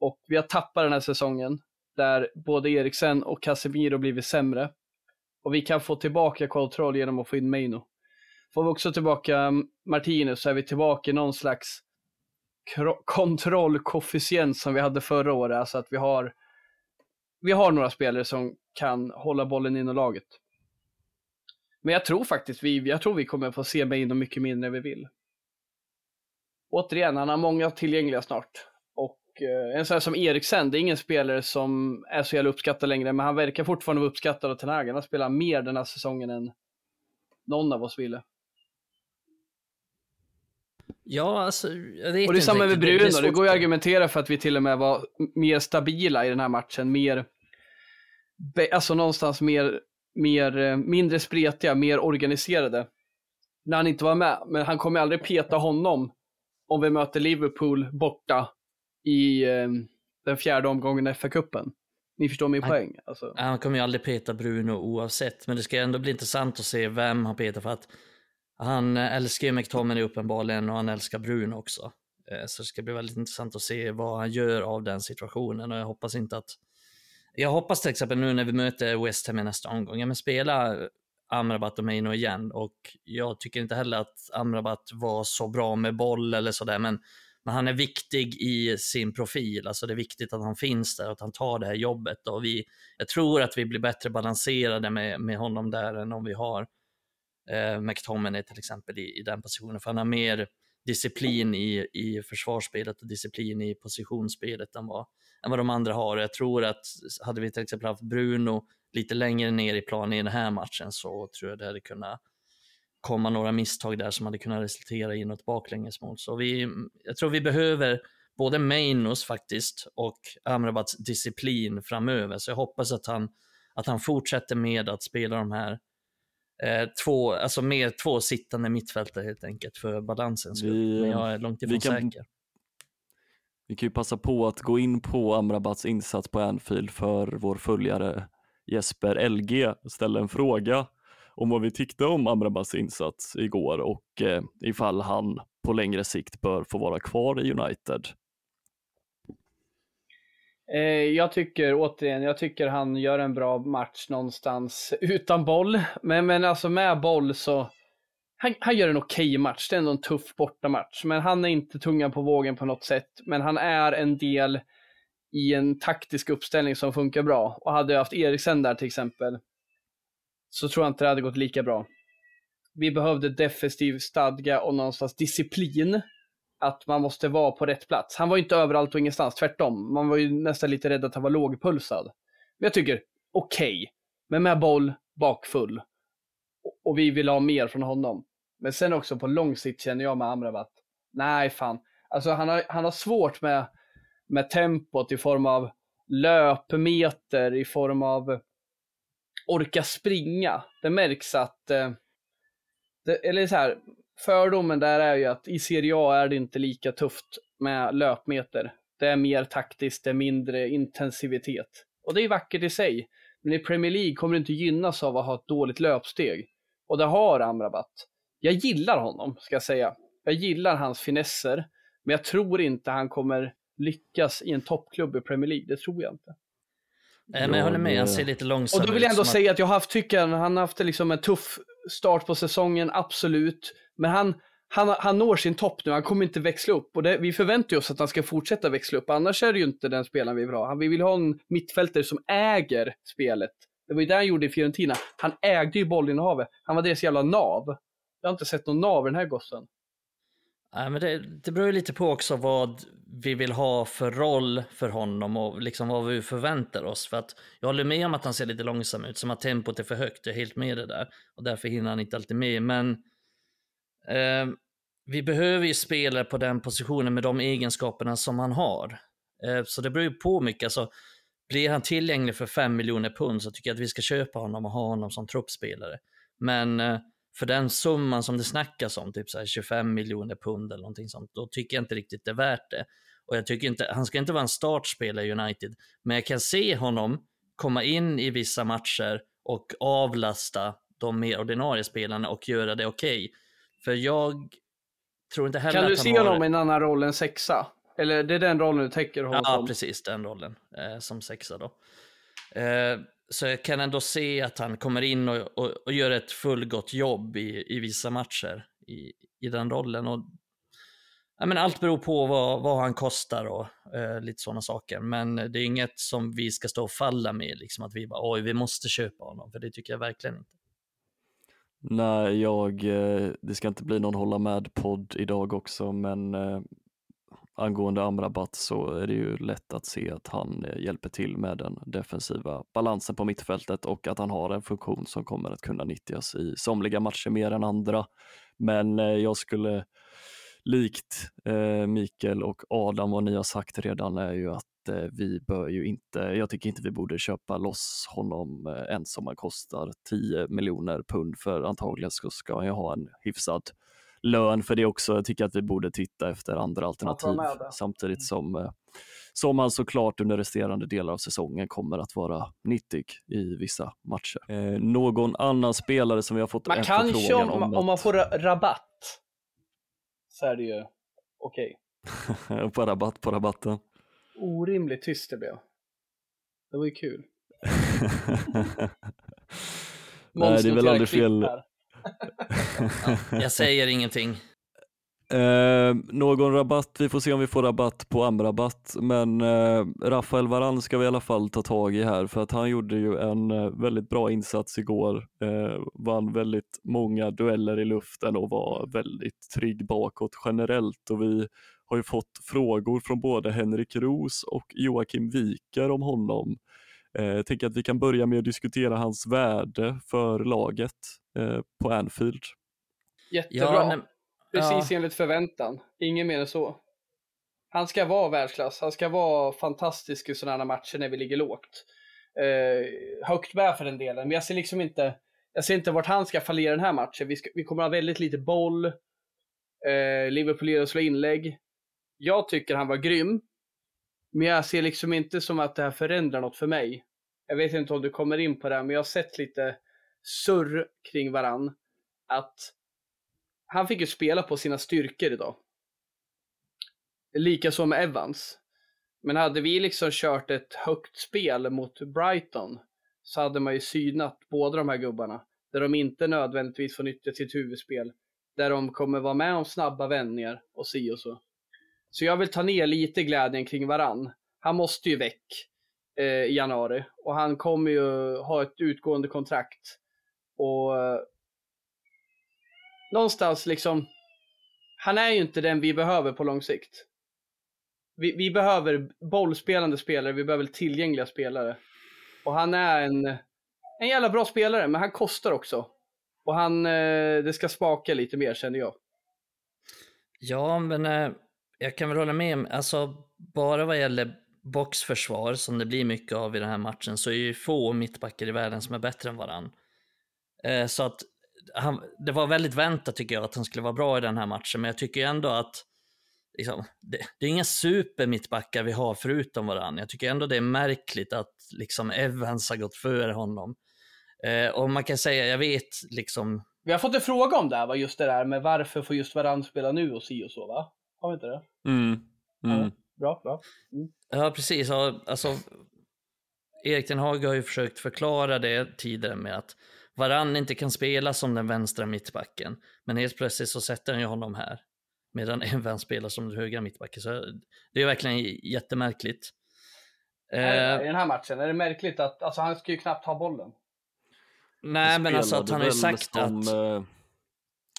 Och vi har tappat den här säsongen, där både Eriksen och Casemiro blivit sämre. Och vi kan få tillbaka kontroll genom att få in Maino. Får vi också tillbaka mm, Martinus så är vi tillbaka i någon slags kontrollkoefficient som vi hade förra året. Alltså att vi har, vi har några spelare som kan hålla bollen inom laget. Men jag tror faktiskt vi, jag tror vi kommer få se Maino mycket mindre än vi vill. Återigen, han har många tillgängliga snart. Och eh, en sån här som Eriksen, det är ingen spelare som är så jävla uppskattad längre, men han verkar fortfarande vara uppskattad av Ten Hag. Han spelar mer den här säsongen än någon av oss ville. Ja, alltså, jag vet Och det är samma med Bruno, det, det går ju att argumentera för att vi till och med var mer stabila i den här matchen, mer, alltså någonstans mer, mer, eh, mindre spretiga, mer organiserade. När han inte var med, men han kommer aldrig peta honom om vi möter Liverpool borta i eh, den fjärde omgången i FA-cupen. Ni förstår min han, poäng. Alltså. Han kommer ju aldrig peta Bruno oavsett, men det ska ändå bli intressant att se vem han petar för att han älskar ju McTominay uppenbarligen och han älskar brun också. Eh, så det ska bli väldigt intressant att se vad han gör av den situationen och jag hoppas inte att... Jag hoppas till exempel nu när vi möter West Ham i nästa omgång, ja men spela Amrabat och Meino igen och jag tycker inte heller att Amrabat var så bra med boll eller sådär men, men han är viktig i sin profil, alltså det är viktigt att han finns där och att han tar det här jobbet och vi, jag tror att vi blir bättre balanserade med, med honom där än om vi har eh, McTominay till exempel i, i den positionen för han har mer disciplin i, i försvarsspelet och disciplin i positionsspelet än vad, än vad de andra har. Jag tror att hade vi till exempel haft Bruno lite längre ner i planen i den här matchen så tror jag det hade kunnat komma några misstag där som hade kunnat resultera i något baklängesmål. Så vi, mm, jag tror vi behöver både Mainos faktiskt och Amrabats disciplin framöver. Så jag hoppas att han, att han fortsätter med att spela de här eh, två, alltså mer två sittande mittfältare helt enkelt för balansens skull. Men jag är långt ifrån kan, säker. Vi kan ju passa på att gå in på Amrabats insats på Anfield för vår följare Jesper LG ställde en fråga om vad vi tyckte om Amrabats insats igår och eh, ifall han på längre sikt bör få vara kvar i United. Eh, jag tycker återigen, jag tycker han gör en bra match någonstans utan boll. Men, men alltså med boll så, han, han gör en okej okay match. Det är ändå en tuff bortamatch. Men han är inte tungan på vågen på något sätt. Men han är en del i en taktisk uppställning som funkar bra. Och hade jag haft Eriksen där till exempel, så tror jag inte det hade gått lika bra. Vi behövde defensiv stadga och någonstans disciplin. Att man måste vara på rätt plats. Han var ju inte överallt och ingenstans, tvärtom. Man var ju nästan lite rädd att han var lågpulsad. Men jag tycker, okej. Okay, men med boll, bakfull. Och vi vill ha mer från honom. Men sen också på lång sikt känner jag med Amrabat, nej fan. Alltså han har, han har svårt med med tempot i form av löpmeter, i form av orka springa. Det märks att, eh, det, eller så här, fördomen där är ju att i Serie A är det inte lika tufft med löpmeter. Det är mer taktiskt, det är mindre intensivitet. Och det är vackert i sig. Men i Premier League kommer du inte gynnas av att ha ett dåligt löpsteg. Och det har Amrabat. Jag gillar honom, ska jag säga. Jag gillar hans finesser, men jag tror inte han kommer lyckas i en toppklubb i Premier League. Det tror jag inte. Nej, men jag håller med, han ser lite långsam ut. Och då vill jag ändå säga att jag har haft, tycker han har haft liksom en tuff start på säsongen, absolut. Men han, han, han når sin topp nu, han kommer inte växla upp. Och det, vi förväntar oss att han ska fortsätta växla upp, annars är det ju inte den spelaren vi vill ha. Vi vill ha en mittfältare som äger spelet. Det var ju det han gjorde i Fiorentina. Han ägde ju bollinnehavet. Han var deras jävla nav. Jag har inte sett någon nav i den här gossen. Nej, men det, det beror ju lite på också vad vi vill ha för roll för honom och liksom vad vi förväntar oss. För att jag håller med om att han ser lite långsam ut, som att tempot är för högt. Jag är helt med det där och därför hinner han inte alltid med. Men Ehm, vi behöver ju spelare på den positionen med de egenskaperna som han har. Eh, så det beror ju på mycket. Alltså, blir han tillgänglig för 5 miljoner pund så tycker jag att vi ska köpa honom och ha honom som truppspelare. Men eh, för den summan som det snackas om, typ så 25 miljoner pund eller någonting sånt, då tycker jag inte riktigt det är värt det. Och jag tycker inte, han ska inte vara en startspelare i United, men jag kan se honom komma in i vissa matcher och avlasta de mer ordinarie spelarna och göra det okej. Okay. För jag tror inte heller Kan du att se honom i en annan roll än sexa? Eller det är den rollen du täcker honom Ja, precis den rollen eh, som sexa då. Eh, så jag kan ändå se att han kommer in och, och, och gör ett fullgott jobb i, i vissa matcher i, i den rollen. Och, ja, men allt beror på vad, vad han kostar och eh, lite sådana saker. Men det är inget som vi ska stå och falla med, liksom att vi bara oj, vi måste köpa honom, för det tycker jag verkligen inte. Nej, jag, eh, det ska inte bli någon hålla med-podd idag också, men eh, angående Amrabat så är det ju lätt att se att han eh, hjälper till med den defensiva balansen på mittfältet och att han har en funktion som kommer att kunna nyttjas i somliga matcher mer än andra. Men jag skulle likt Mikael och Adam, vad ni har sagt redan, är ju att vi bör ju inte, jag tycker inte vi borde köpa loss honom ens om han kostar 10 miljoner pund för antagligen ska han ju ha en hyfsad lön för det också. Jag tycker att vi borde titta efter andra alternativ samtidigt mm. som, eh, som han såklart under resterande delar av säsongen kommer att vara nyttig i vissa matcher. Eh, någon annan spelare som vi har fått man en kanske förfrågan om, om om man får rabatt så är det ju okej. Okay. [laughs] på rabatt på rabatten. Orimligt tyst det blev. Det var ju kul. [laughs] Nej, det är väl aldrig fel. [laughs] jag säger ingenting. Eh, någon rabatt, vi får se om vi får rabatt på Amrabatt, men eh, Rafael Varan ska vi i alla fall ta tag i här för att han gjorde ju en eh, väldigt bra insats igår, eh, vann väldigt många dueller i luften och var väldigt trygg bakåt generellt och vi har ju fått frågor från både Henrik Ros och Joakim Wiker om honom. Eh, jag tänker att vi kan börja med att diskutera hans värde för laget eh, på Anfield. Jättebra. Ja, men Precis ja. enligt förväntan. Inget mer än så. Han ska vara världsklass. Han ska vara fantastisk i sådana matcher när vi ligger lågt. Eh, högt med för den delen, men jag ser liksom inte jag ser inte vart han ska fallera den här matchen. Vi, ska, vi kommer ha väldigt lite boll. Eh, Liverpool ger slå inlägg. Jag tycker han var grym. Men jag ser liksom inte som att det här förändrar något för mig. Jag vet inte om du kommer in på det, men jag har sett lite surr kring varann. Att han fick ju spela på sina styrkor idag. Likaså med Evans. Men hade vi liksom kört ett högt spel mot Brighton så hade man ju synat båda de här gubbarna. Där de inte nödvändigtvis får nyttja sitt huvudspel. Där de kommer vara med om snabba vändningar och si och så. Så jag vill ta ner lite glädjen kring varann. Han måste ju väck eh, i januari och han kommer ju ha ett utgående kontrakt. Och eh, någonstans liksom, han är ju inte den vi behöver på lång sikt. Vi, vi behöver bollspelande spelare, vi behöver tillgängliga spelare. Och han är en, en jävla bra spelare, men han kostar också. Och han, eh, det ska smaka lite mer känner jag. Ja, men eh, jag kan väl hålla med. Alltså, bara vad gäller boxförsvar, som det blir mycket av i den här matchen, så är ju få mittbackar i världen som är bättre än varann. Eh, så att han, det var väldigt väntat tycker jag att han skulle vara bra i den här matchen, men jag tycker ändå att liksom, det, det, är inga supermittbackar vi har förutom varann. Jag tycker ändå det är märkligt att liksom Evans har gått före honom. Eh, och man kan säga, jag vet liksom... Vi har fått en fråga om det här, va? just det där med varför får just varann spela nu och si och så, va? Har vi inte det? Mm. Mm. Ja, bra, bra. Mm. Ja, precis. Alltså, Erik Ten Hag har ju försökt förklara det tidigare med att Varann inte kan spela som den vänstra mittbacken, men helt plötsligt så sätter han ju honom här, medan Evans spelar som den högra mittbacken. Så det är verkligen jättemärkligt. I den här matchen, är det märkligt att, alltså han ska ju knappt ha bollen. Nej, men alltså att han har ju sagt som, att...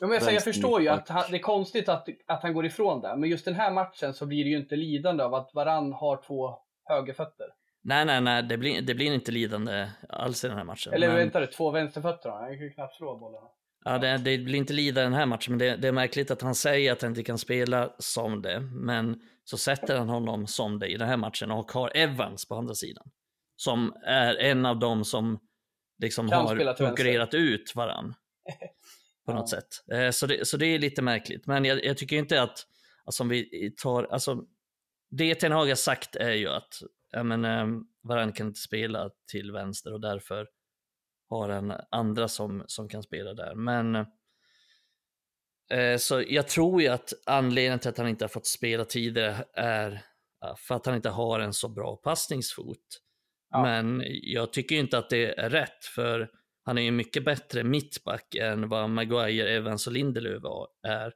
Ja, men jag, säger, jag förstår ju att han, det är konstigt att, att han går ifrån det, men just den här matchen så blir det ju inte lidande av att Varann har två högerfötter. Nej, nej, nej, det blir, det blir inte lidande alls i den här matchen. Eller men... vänta du, två vänsterfötter då? Han kan ju knappt slå bollarna. Ja, det, det, blir inte lidande i den här matchen, men det, det, är märkligt att han säger att han inte kan spela som det, men så sätter han honom som det i den här matchen och har Evans på andra sidan. Som är en av dem som liksom har konkurrerat ut varann. [laughs] på något sätt. Eh, så det, så det är lite märkligt, men jag, jag tycker inte att, alltså vi tar, alltså det Ten Hag har sagt är ju att ja, men, eh, Varann kan inte spela till vänster och därför har han andra som, som kan spela där. Men eh, så jag tror ju att anledningen till att han inte har fått spela tidigare är för att han inte har en så bra passningsfot. Ja. Men jag tycker inte att det är rätt, för han är ju mycket bättre mittback än vad Maguire, Evans och Lindelöf är.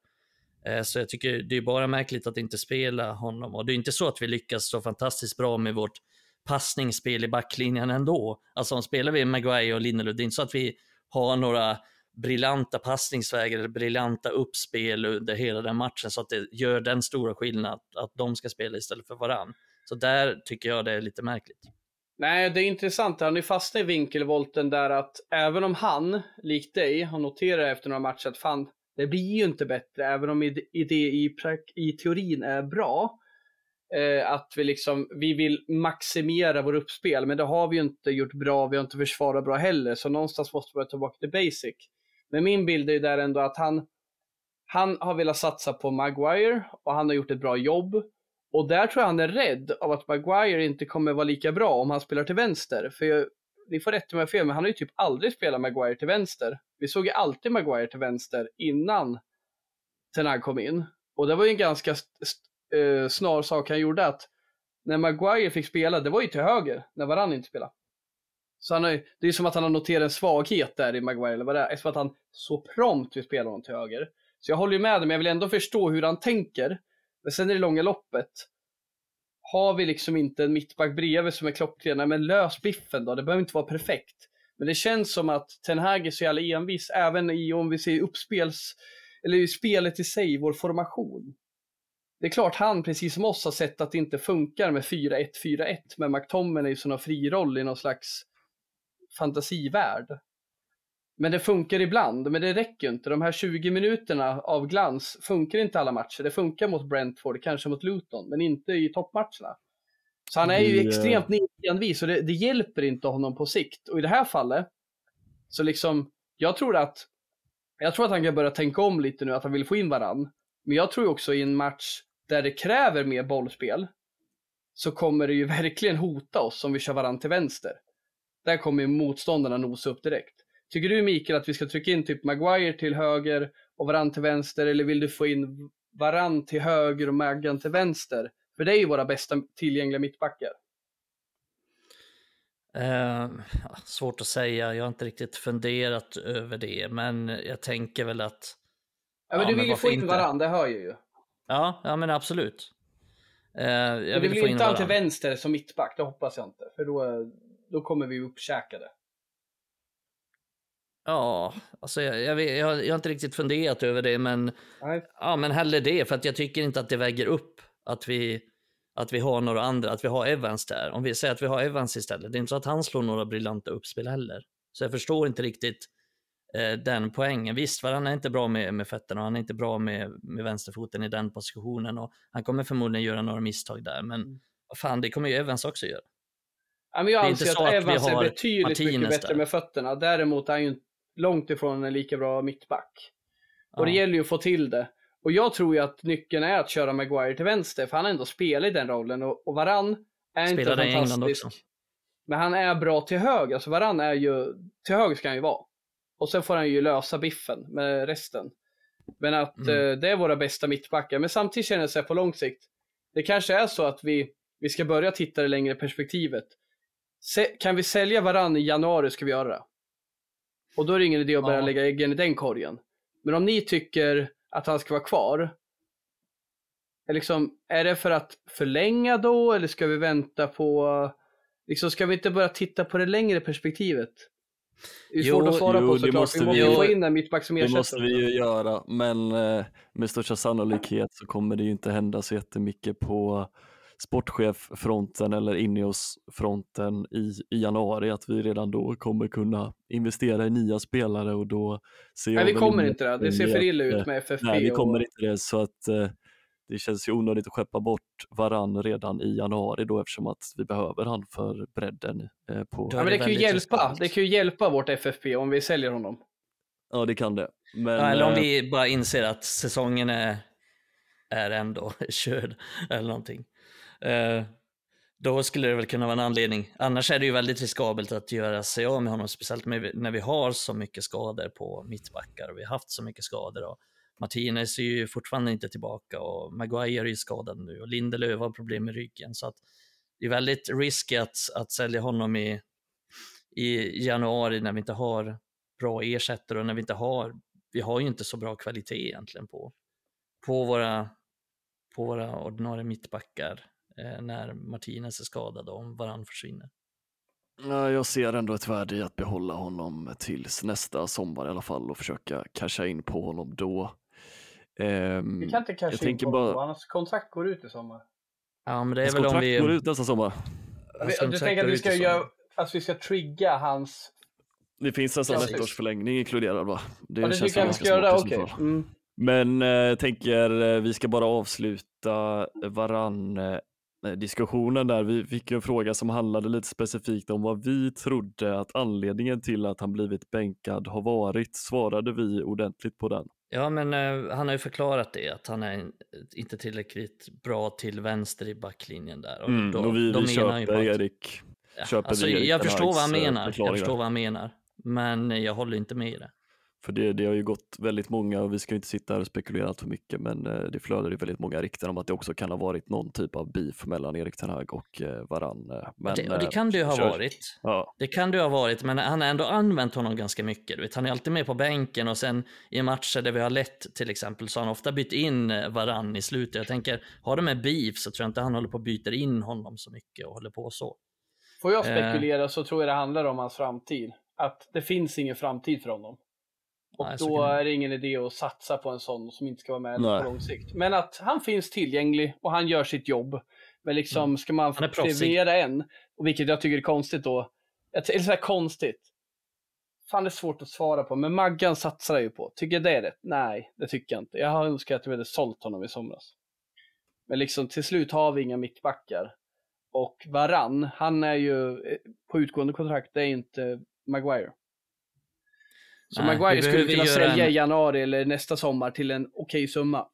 Eh, så jag tycker det är bara märkligt att inte spela honom. Och det är inte så att vi lyckas så fantastiskt bra med vårt passningsspel i backlinjen ändå. Alltså om spelar vi Maguire och Lindelöf, det är inte så att vi har några briljanta passningsvägar eller briljanta uppspel under hela den matchen så att det gör den stora skillnaden att de ska spela istället för varann. Så där tycker jag det är lite märkligt. Nej, det är intressant. Han är fast i vinkelvolten där att även om han, likt dig, har noterat efter några matcher att fan, det blir ju inte bättre, även om det i, i teorin är bra. Eh, att vi liksom, vi vill maximera vår uppspel, men det har vi ju inte gjort bra, vi har inte försvarat bra heller, så någonstans måste vi ta tillbaka till basic. Men min bild är ju där ändå att han, han har velat satsa på Maguire och han har gjort ett bra jobb. Och där tror jag han är rädd av att Maguire inte kommer vara lika bra om han spelar till vänster. För jag, ni får rätta mig fel, men han har ju typ aldrig spelat Maguire till vänster. Vi såg ju alltid Maguire till vänster innan Tenag kom in. Och det var ju en ganska uh, snar sak han gjorde att när Maguire fick spela, det var ju till höger när Varann inte spelade. Så han har, det är som att han har noterat en svaghet där i Maguire, eller vad det är, eftersom att han så prompt vill spela honom till höger. Så jag håller ju med dig, men jag vill ändå förstå hur han tänker. Men sen i det långa loppet, har vi liksom inte en mittback bredvid som är klockren, men lös biffen då, det behöver inte vara perfekt. Men det känns som att Ten Hag är så jävla envis, även i, om vi ser uppspels, eller i spelet i sig, vår formation. Det är klart han, precis som oss, har sett att det inte funkar med 4-1-4-1, Men McTominay som har fri roll i någon slags fantasivärld. Men det funkar ibland, men det räcker inte. De här 20 minuterna av glans funkar inte alla matcher. Det funkar mot Brentford, kanske mot Luton, men inte i toppmatcherna. Så han är ju Vi, extremt envis och det, det hjälper inte honom på sikt. Och i det här fallet, så liksom, jag tror att jag tror att han kan börja tänka om lite nu, att han vill få in varann. Men jag tror också i en match där det kräver mer bollspel, så kommer det ju [laughs] verkligen hota oss om vi kör varann till vänster. Där kommer ju motståndarna nosa upp direkt. Tycker du Mikael att vi ska trycka in typ Maguire till höger och varann till vänster, eller vill du få in varann till höger och Maggan till vänster? För det är ju våra bästa tillgängliga mittbackar. Eh, svårt att säga, jag har inte riktigt funderat över det, men jag tänker väl att... Ja, men Ja, du men vill ju få in inte? varann, det hör jag ju. Ja, ja men absolut. Eh, jag Men du vill vill få in inte han till vänster som mittback, det hoppas jag inte. För då, då kommer vi uppkäkade. Ja, alltså jag, jag, vet- jag, jag har inte riktigt funderat över det, men Nej. ja, men hellre det, för att jag tycker inte att det väger upp att vi, att vi har några andra, att vi har Evans där. Om vi säger att vi har Evans istället, det är inte så att han slår några briljanta uppspel heller. Så jag förstår inte riktigt eh, den poängen. Visst, han är inte bra med, med fötterna och han är inte bra med, med vänsterfoten i den positionen och han kommer förmodligen göra några misstag där, men Mm. fan, det kommer ju Evans också göra. Ja, men jag anser att Evans är betydligt mycket bättre där. med fötterna. Däremot är han ju långt ifrån en lika bra mittback. Och det gäller ju att få till det. Och jag tror ju att nyckeln är att köra Maguire till vänster, för han har ändå spelat i den rollen. Och, och Varann är inte Spelade i England fantastisk. också. Men han är bra till höger, alltså Varann är ju, till höger ska han ju vara. Och sen får han ju lösa biffen med resten. Men att Mm. eh, det är våra bästa mittbackar. Men samtidigt känner jag så här på lång sikt, det kanske är så att vi, vi ska börja titta det längre perspektivet. Se, kan vi sälja varann i januari ska vi göra det. Och då är det ingen idé att börja Ja. lägga äggen i den korgen. Men om ni tycker att han ska vara kvar, är, liksom, är det för att förlänga då eller ska vi vänta på, liksom ska vi inte börja titta på det längre perspektivet? Det är Jo, svårt att svara jo, på det såklart. måste vi måste vi- ju få in en mittback som Det ersätter. måste vi ju göra, men eh, med största sannolikhet så kommer det ju inte hända så jättemycket på sportcheffronten eller Ineos-fronten i, i januari, att vi redan då kommer kunna investera i nya spelare och då ser Nej, vi kommer inte det. Det ser för illa ut med FFP. Nej, vi kommer och... inte det, så att eh, det känns ju onödigt att skeppa bort varann redan i januari då eftersom att vi behöver han för bredden eh, på... Ja, men det kan ju hjälpa. riskabelt. Det kan ju hjälpa vårt FFP om vi säljer honom. Ja, det kan det. Men, Ja, eller om eh, vi bara inser att säsongen är, är ändå [laughs] körd eller någonting. Eh, då skulle det väl kunna vara en anledning. Annars är det ju väldigt riskabelt att göra sig av med honom, speciellt när vi har så mycket skador på mittbackar och vi har haft så mycket skador. Och Martinez är ju fortfarande inte tillbaka och Maguire är ju skadad nu och Lindelöf har problem med ryggen. Så att det är väldigt risky att, att sälja honom i, i januari när vi inte har bra ersättare och när vi inte har, vi har ju inte så bra kvalitet egentligen på, på, våra, på våra ordinarie mittbackar när Martinez är skadad och om varann försvinner. Ja, jag ser ändå ett värde i att behålla honom tills nästa sommar i alla fall och försöka casha in på honom då. Ehm, Vi kan inte jag casha in på bara- honom. Hans kontrakt går ut i sommar. Ja, men det är hans väl om kontrakt vi... går ut nästa sommar. hans Du tänker att vi ska, göra, att vi ska trigga hans... Det finns nästan Precis. ett års förlängning inkluderad va? Det Ja, känns tycker att vi ska göra Okej. fall. Mm. Men eh, jag tänker eh, vi ska bara avsluta varann eh, diskussionen där. Vi fick ju en fråga som handlade lite specifikt om vad vi trodde att anledningen till att han blivit bänkad har varit. Svarade vi ordentligt på den? Ja, men eh, han har ju förklarat det, att han är inte tillräckligt bra till vänster i backlinjen där. Och Mm, då, och vi, då vi köper att- Erik. Ja, köper alltså, vi Erik jag förstår vad han eh, menar, jag förstår vad han menar, men jag håller inte med i det. För det, det har ju gått väldigt många, och vi ska inte sitta här och spekulera allt för mycket, men eh, det flödar ju väldigt många rykten om att det också kan ha varit någon typ av beef mellan Erik Ten Hag och eh, Varann. eh, Men, det, och det eh, kan det ju ha kör. varit. Ja, Det kan det ju ha varit, men han har ändå använt honom ganska mycket. Du vet, han är alltid med på bänken och sen i matcher där vi har lett till exempel så har han ofta bytt in eh, varann i slutet. Jag tänker, har de en beef så tror jag inte han håller på och byter in honom så mycket och håller på så. Får jag Eh. spekulera så tror jag det handlar om hans framtid. Att det finns ingen framtid för honom. Och Nej, då är det ingen idé att satsa på en sån som inte ska vara med Nej. på lång sikt. Men att han finns tillgänglig och han gör sitt jobb. Men liksom, ska man Mm. Är proffsig. premiera en, och vilket jag tycker är konstigt då, jag- eller så här konstigt. Fan det är svårt att svara på, men Maggan satsar jag ju på. Tycker jag det är rätt? Nej, det tycker jag inte. Jag har önskat att vi hade sålt honom i somras. Men liksom till slut har vi inga mittbackar. Och Varann, han är ju eh, på utgående kontrakt, det är inte Maguire. Så Nej, Maguire skulle kunna sälja en- i januari eller nästa sommar till en okej summa.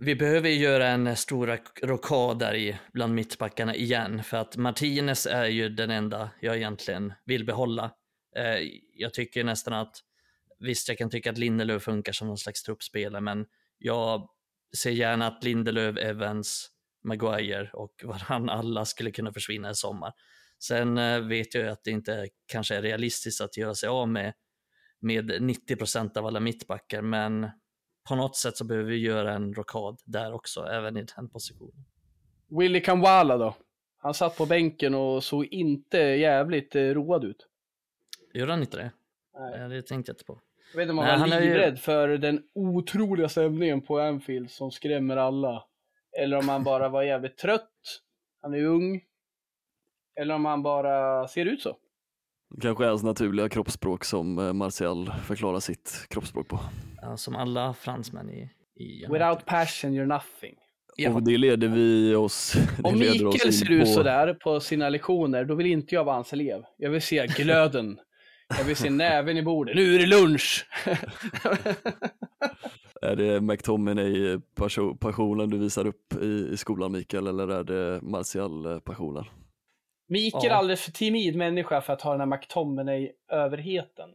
Vi behöver göra en stor rockad där i bland mittbackarna igen, för att Martinez är ju den enda jag egentligen vill behålla. Eh, jag tycker nästan att, visst jag kan tycka att Lindelöf funkar som någon slags truppspelare, men jag ser gärna att Lindelöf, Evans, Maguire och varann alla skulle kunna försvinna i sommar. Sen eh, vet jag ju att det inte kanske är realistiskt att göra sig av med, med 90% av alla mittbackar, men på något sätt så behöver vi göra en rockad där också, även i den positionen. Willy Kamwala då? Han satt på bänken och såg inte jävligt eh, road ut. Gör han inte det? Nej. Eh, Det tänkte jag inte på. Jag vet inte om han var han är ju- livrädd för den otroliga stämningen på Anfield som skrämmer alla. Eller om han bara var jävligt trött. Han är ung. Eller om han bara ser ut så. Kanske är hans naturliga kroppsspråk som eh, Martial förklarar sitt kroppsspråk på. Ja, som alla fransmän i... i Without passion you're nothing. Ja. Och det leder vi oss, [laughs] det Om Mikael ser ut på- sådär på sina lektioner, då vill inte jag vara hans elev. Jag vill se glöden. Jag vill se näven i bordet. Nu är det lunch! [laughs] Är det McTominay-passionen du visar upp i, i skolan Mikael eller är det Martial-passionen? Mikael Ja. är alldeles för timid människa för att ha den här McTominay-överheten.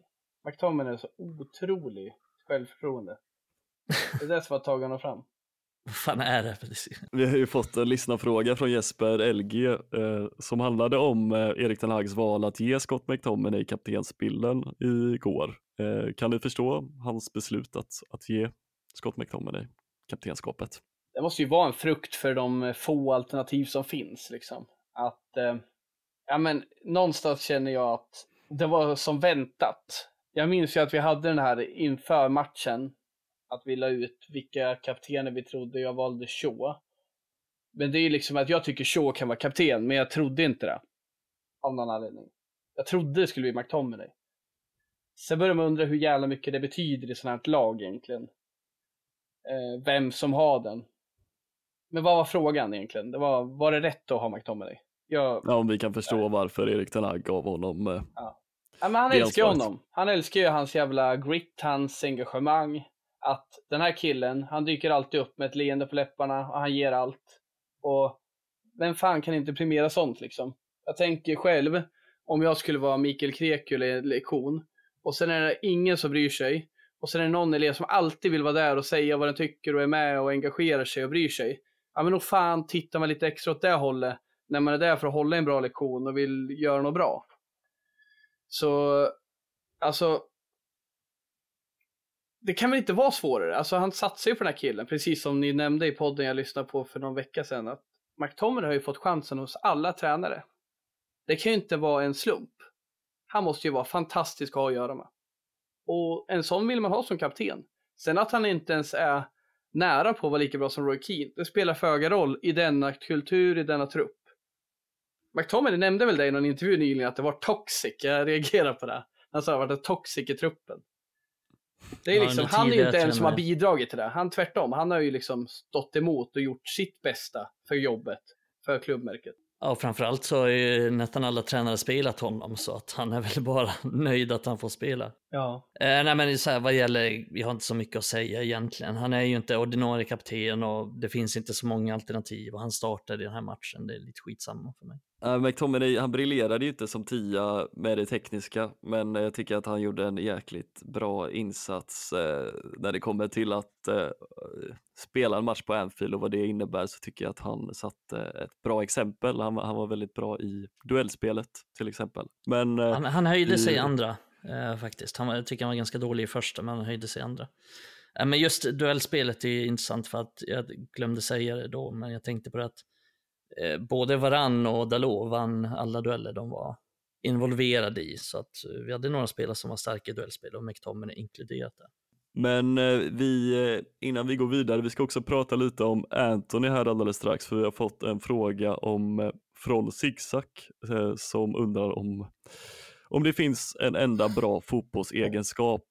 McTominay är så otrolig självförtroende. Det är det som har tagit honom fram. [laughs] Vad fan är det? för- Vi har ju fått en lyssnarfråga från Jesper LG eh, som handlade om eh, Erik Ten Hags val att ge Scott McTominay kaptensbilden igår. Eh, kan du förstå hans beslut att, att ge Scott McTominay kaptenskapet? Det måste ju vara en frukt för de få alternativ som finns. Liksom. Att, eh, ja, men, någonstans känner jag att det var som väntat. Jag minns ju att vi hade den här inför matchen, att vi la ut vilka kaptener vi trodde. Jag valde Shaw. Men det är ju liksom att jag tycker Shaw kan vara kapten, men jag trodde inte det. Av någon anledning. Jag trodde det skulle bli McTominay. Sen börjar man undra hur jävla mycket det betyder i sådana här lag egentligen. Eh, vem som har den. Men vad var frågan egentligen? Det var, var det rätt att ha McTominay? Jag, Ja, om vi kan förstå varför Erik Ten Hag gav honom eh, ja, men han älskar ju honom. Han älskar ju hans jävla grit, hans engagemang. Att den här killen, han dyker alltid upp med ett leende på läpparna och han ger allt. Och vem fan kan inte premiera sånt liksom? Jag tänker själv, om jag skulle vara Mikael Krekul i en lektion och sen är det ingen som bryr sig och sen är det någon elev som alltid vill vara där och säga vad den tycker och är med och engagerar sig och bryr sig. Ja men nog fan tittar man lite extra åt det hållet när man är där för att hålla en bra lektion och vill göra något bra. Så, alltså. Det kan väl inte vara svårare. Alltså han satsar ju på den här killen, precis som ni nämnde i podden jag lyssnade på för någon vecka sedan. Att McTominay har ju fått chansen hos alla tränare. Det kan ju inte vara en slump. Han måste ju vara fantastisk att ha att göra med. Och en sån vill man ha som kapten. Sen att han inte ens är nära på att vara lika bra som Roy Keane, det spelar föga roll i denna kultur, i denna trupp. McTominay nämnde väl det i någon intervju nyligen att det var toxic, jag reagerar på det. Han sa att det var toxic i truppen. Det är liksom, han är ju inte en som har bidragit till det. Han tvärtom, han har ju liksom stått emot och gjort sitt bästa för jobbet, för klubbmärket. Ja, och framförallt så har ju nästan alla tränare spelat honom så att han är väl bara [laughs] nöjd att han får spela. Ja. Eh, nej men så här, vad gäller, vi har inte så mycket att säga egentligen. Han är ju inte ordinarie kapten och det finns inte så många alternativ och han startade i den här matchen. Det är lite skitsamma för mig. Uh, McTominay, han briljerade ju inte som tia med det tekniska, men jag tycker att han gjorde en jäkligt bra insats uh, när det kommer till att uh, spela en match på Anfield och vad det innebär så tycker jag att han satte ett bra exempel. Han, han var väldigt bra i duellspelet till exempel. Men, han, han höjde i... sig i andra Eh, faktiskt. Han, jag tycker han var ganska dålig i första, men han höjde sig i andra. Eh, men just duellspelet är intressant för att jag glömde säga det då, men jag tänkte på det att eh, både Varann och Dalot vann alla dueller de var involverade i. Så att eh, vi hade några spelare som var starka i duellspel och McTominay inkluderat det. Men eh, vi, innan vi går vidare, vi ska också prata lite om Anthony här alldeles strax, för vi har fått en fråga om, från Zigzag eh, som undrar om, om det finns en enda bra fotbollsegenskap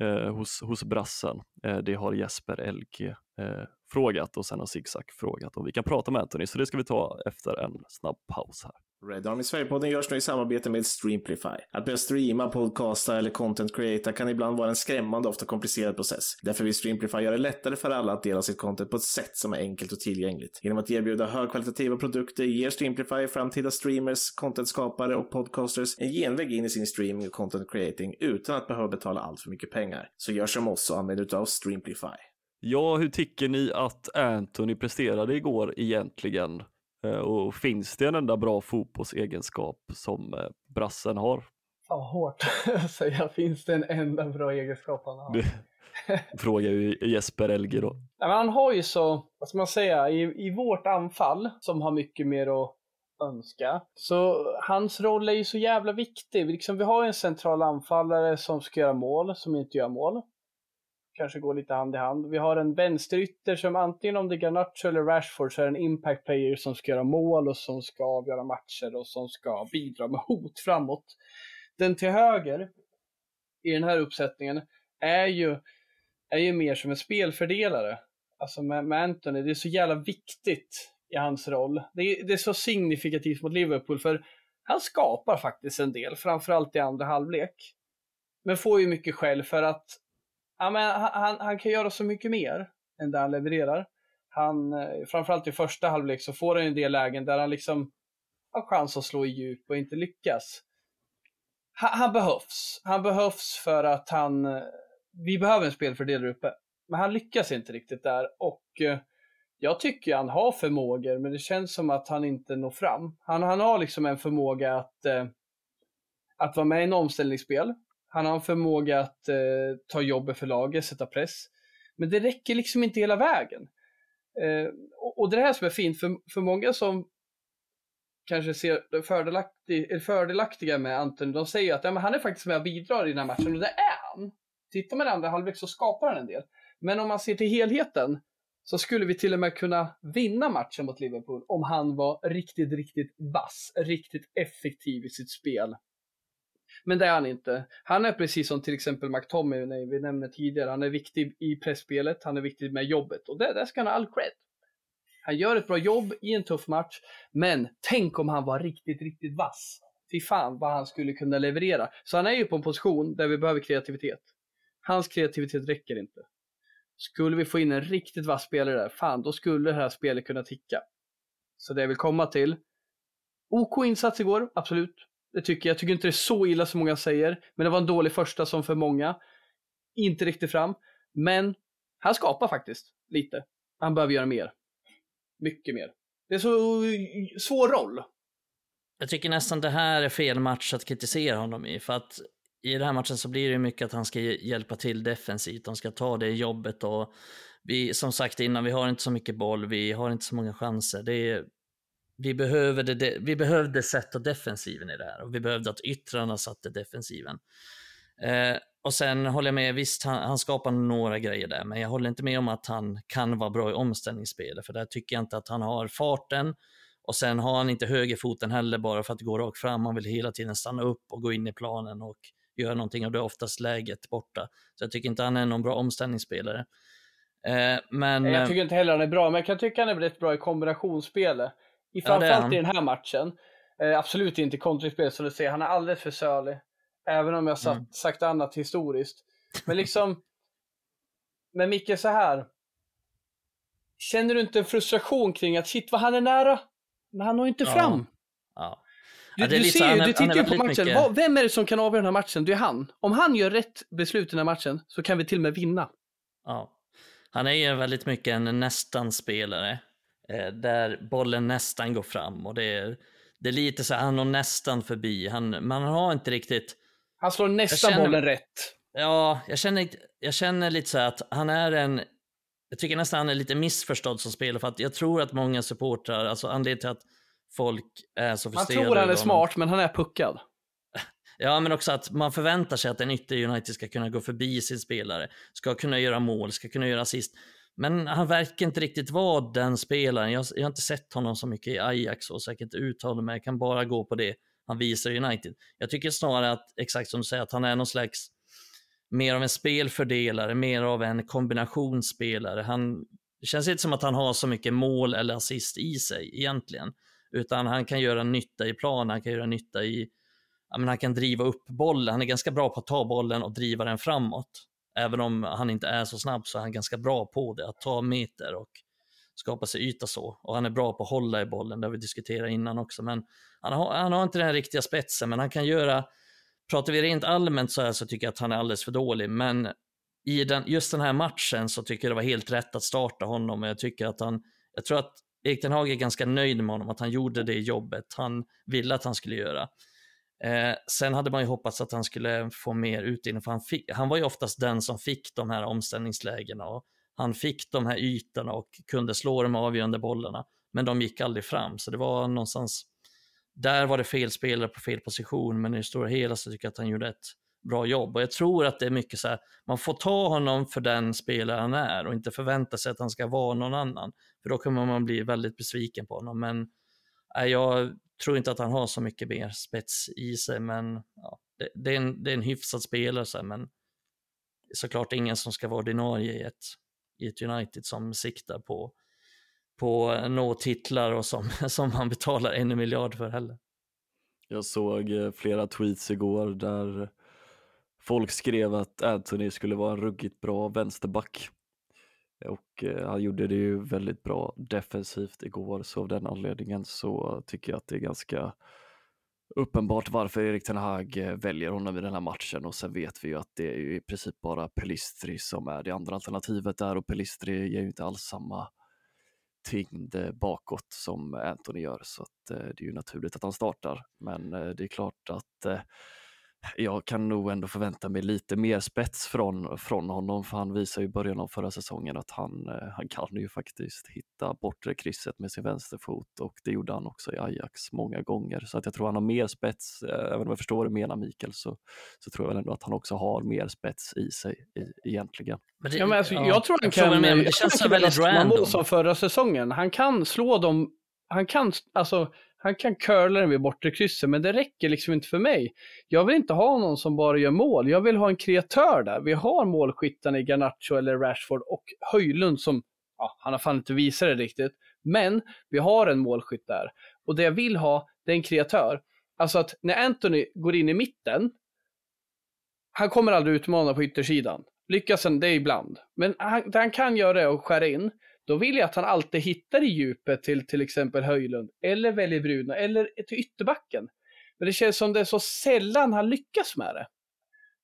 eh, hos, hos brassen. Eh, det har Jesper LG eh, frågat och sen har Zigzag frågat och vi kan prata med Anthony, så det ska vi ta efter en snabb paus här. Red Army Sverigepodden görs nu i samarbete med Streamplify. Att börja streama, podcasta eller content creata kan ibland vara en skrämmande, och ofta komplicerad process. Därför vill Streamplify göra det lättare för alla att dela sitt content på ett sätt som är enkelt och tillgängligt. Genom att erbjuda högkvalitativa produkter ger Streamplify framtida streamers, contentskapare och podcasters en genväg in i sin streaming och content creating utan att behöva betala allt för mycket pengar. Så gör som oss och använd utav Streamplify. Ja, hur tycker ni att Anthony presterade igår egentligen? Eh, och finns det en enda bra fotbollsegenskap som eh, brassen har? Ja, hårt [laughs] säga. Finns det en enda bra egenskap han har? [laughs] Frågar ju Jesper Elge då. Ja, men han har ju så, vad ska man säga, i, i vårt anfall som har mycket mer att önska. Så hans roll är ju så jävla viktig. Vi, liksom, vi har en central anfallare som ska göra mål, som inte gör mål kanske går lite hand i hand. Vi har en vänsterytter som antingen om det är Garnacho eller Rashford så är det en impact player som ska göra mål och som ska avgöra matcher och som ska bidra med hot framåt. Den till höger i den här uppsättningen är ju, är ju mer som en spelfördelare. Alltså med, med Anthony, det är så jävla viktigt i hans roll. Det är, det är så signifikativt mot Liverpool för han skapar faktiskt en del, framförallt i andra halvlek. Men får ju mycket skäll för att Ja, men han, han kan göra så mycket mer än det han levererar. Han, eh, framförallt i första halvlek så får han en del lägen där han liksom har chans att slå i djup och inte lyckas. Han, han behövs. Han behövs för att han, eh, vi behöver en spelfördel där uppe. Men han lyckas inte riktigt där och eh, jag tycker han har förmågor men det känns som att han inte når fram. Han, han har liksom en förmåga att, att vara med i en omställningsspel. Han har en förmåga att eh, ta jobbet för laget, sätta press. Men det räcker liksom inte hela vägen. Eh, och, och det är det här som är fint, för, för många som kanske ser det fördelaktig, fördelaktiga med Anton, de säger att ja, men han är faktiskt med och bidrar i den här matchen, och det är han. Tittar man i andra halvlek så skapar han en del. Men om man ser till helheten så skulle vi till och med kunna vinna matchen mot Liverpool om han var riktigt, riktigt vass, riktigt effektiv i sitt spel. Men det är han inte. Han är precis som till exempel McTominay, vi nämnde tidigare, han är viktig i pressspelet, han är viktig med jobbet och det, det ska han ha all cred. Han gör ett bra jobb i en tuff match, men tänk om han var riktigt, riktigt vass. Fy fan vad han skulle kunna leverera. Så han är ju på en position där vi behöver kreativitet. Hans kreativitet räcker inte. Skulle vi få in en riktigt vass spelare där, fan då skulle det här spelet kunna ticka. Så det jag vill komma till. OK insats igår, absolut. Det tycker jag. Jag tycker inte det är så illa som många säger. Men det var en dålig första som för många. Inte riktigt fram. Men han skapar faktiskt lite. Han behöver göra mer. Mycket mer. Det är så svår roll. Jag tycker nästan det här är fel match att kritisera honom i. För att i den här matchen så blir det mycket att han ska hjälpa till defensivt. De ska ta det jobbet och vi, som sagt innan, vi har inte så mycket boll, vi har inte så många chanser. Det är, vi, behöver det, vi behövde sätta defensiven i det här och vi behövde att yttrarna satte defensiven. Eh, och sen håller jag med, visst han, han, skapar några grejer där, men jag håller inte med om att han kan vara bra i omställningsspelet, för där tycker jag inte att han har farten. Och sen har han inte högerfoten heller bara för att gå rakt fram, han vill hela tiden stanna upp och gå in i planen och göra någonting och det är oftast läget borta. Så jag tycker inte han är någon bra omställningsspelare. Eh, men, jag tycker inte heller han är bra, men jag kan tycka han är väldigt bra i kombinationsspelet. I framförallt ja, i den här matchen. Eh, absolut inte kontringsspel som du säger, han är alldeles för sölig. Även om jag sagt, Mm. sagt annat historiskt. Men liksom, men Micke så här. Känner du inte en frustration kring att shit vad han är nära, men han når inte Ja. fram? Ja. Du, Ja, du ser han du tittar ju på matchen. mycket- Vem är det som kan avgöra den här matchen? Det är han. Om han gör rätt beslut i den här matchen så kan vi till och med vinna. Ja. Han är ju väldigt mycket en nästan-spelare. Eh, där bollen nästan går fram och det är, det är lite så här, han har nästan förbi. Han, man har inte riktigt, Han slår nästan känner- bollen rätt. ja, jag känner, jag känner lite så här att han är en, jag tycker nästan han är lite missförstådd som spelare för att jag tror att många supportrar, alltså anledningen till att folk är så Man frustrerade tror han är smart, men han är puckad. [laughs] Ja, men också att man förväntar sig att en ytter United ska kunna gå förbi sin spelare, ska kunna göra mål, ska kunna göra assist. Men han verkar inte riktigt vara den spelaren. Jag, jag har inte sett honom så mycket i Ajax och säkert uttala mig. Jag kan bara gå på det han visar i United. Jag tycker snarare att, exakt som du säger, att han är någon slags mer av en spelfördelare, mer av en kombinationsspelare. Han, det känns inte som att han har så mycket mål eller assist i sig egentligen, utan han kan göra nytta i planen. han kan göra nytta i ja, men han kan driva upp bollen. Han är ganska bra på att ta bollen och driva den framåt. Även om han inte är så snabb så är han ganska bra på det, att ta meter och skapa sig yta så. Och han är bra på att hålla i bollen, det har vi diskuterat innan också. Men han har, han har inte den här riktiga spetsen, men han kan göra, pratar vi rent allmänt så här så tycker jag att han är alldeles för dålig. Men i den, just den här matchen så tycker jag det var helt rätt att starta honom. Och jag tycker att han, jag tror att Erik Hag är ganska nöjd med honom, att han gjorde det jobbet han ville att han skulle göra. Eh, sen hade man ju hoppats att han skulle få mer utdelning, för han, fick, han var ju oftast den som fick de här omställningslägena och han fick de här ytorna och kunde slå de avgörande bollarna, men de gick aldrig fram, så det var någonstans, där var det fel spelare på fel position, men i det stora hela så tycker jag att han gjorde ett bra jobb. Och jag tror att det är mycket så här, man får ta honom för den spelare han är och inte förvänta sig att han ska vara någon annan, för då kommer man bli väldigt besviken på honom, men jag tror inte att han har så mycket mer spets i sig, men ja, det, det, är en, det är en hyfsad spelare, så här, men det är såklart ingen som ska vara ordinarie i ett, i ett United som siktar på, på nå titlar och som, [laughs] som man betalar en miljard för heller. Jag såg eh, flera tweets igår där folk skrev att Anthony skulle vara en ruggigt bra vänsterback. Och eh, han gjorde det ju väldigt bra defensivt igår, så av den anledningen så tycker jag att det är ganska uppenbart varför Erik Ten Hag eh, väljer honom i den här matchen och sen vet vi ju att det är ju i princip bara Pelistri som är det andra alternativet där och Pelistri ger ju inte alls samma tyngd eh, bakåt som Anthony gör så att det är ju naturligt att han startar. Men det är klart att eh, jag kan nog ändå förvänta mig lite mer spets från, från honom för han visar ju i början av förra säsongen att han, eh, han kan ju faktiskt hitta bortre krysset med sin vänsterfot och det gjorde han också i Ajax många gånger så att jag tror han har mer spets, eh, även om jag förstår vad du menar Mikael så, så tror jag väl ändå att han också har mer spets i sig i, egentligen. Men det, Ja, men alltså, ja, jag tror han kan, men jag det tror känns så väldigt random. som förra säsongen. Han kan slå dem, han kan, alltså, han kan curla den vid bortre krysset, men det räcker liksom inte för mig. Jag vill inte ha någon som bara gör mål, jag vill ha en kreatör där. Vi har målskyttarna i Garnacho eller Rashford och Höjlund som, ja, han har fan inte visat det riktigt, men vi har en målskytt där. Och det jag vill ha, det är en kreatör. Alltså att när Anthony går in i mitten, han kommer aldrig utmana på yttersidan. Lyckas han det ibland. Men han, det han kan göra det och skära in. Då vill jag att han alltid hittar i djupet till till exempel Höjlund. Eller väljer Bruna. Eller till ytterbacken. Men det känns som det är så sällan han lyckas med det.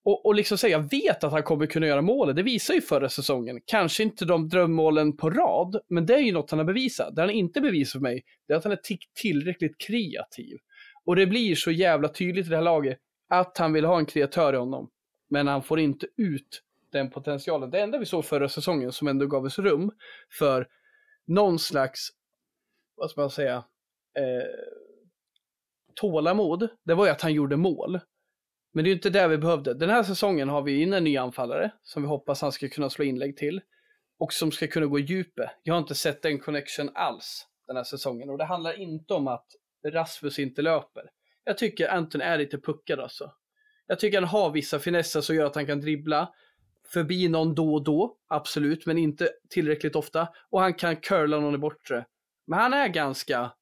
Och, och liksom säga, jag vet att han kommer kunna göra målet. Det visar ju förra säsongen. Kanske inte de drömmålen på rad, men det är ju något han har bevisat. Det han inte bevisat för mig, det är att han är tillräckligt kreativ. Och det blir så jävla tydligt i det här laget att han vill ha en kreatör i honom. Men han får inte ut den potentialen. Det enda vi såg förra säsongen som ändå gav oss rum för någon slags, vad ska man säga, eh, tålamod, det var ju att han gjorde mål. Men det är ju inte det vi behövde. Den här säsongen har vi in en ny anfallare som vi hoppas han ska kunna slå inlägg till och som ska kunna gå i djupet. Jag har inte sett den connection alls den här säsongen och det handlar inte om att Rasmus inte löper. Jag tycker Anton är lite puckad alltså. Jag tycker han har vissa finesser som gör att han kan dribbla förbi någon då och då, absolut, men inte tillräckligt ofta. Och han kan curla någon i bortre. Men han är ganska,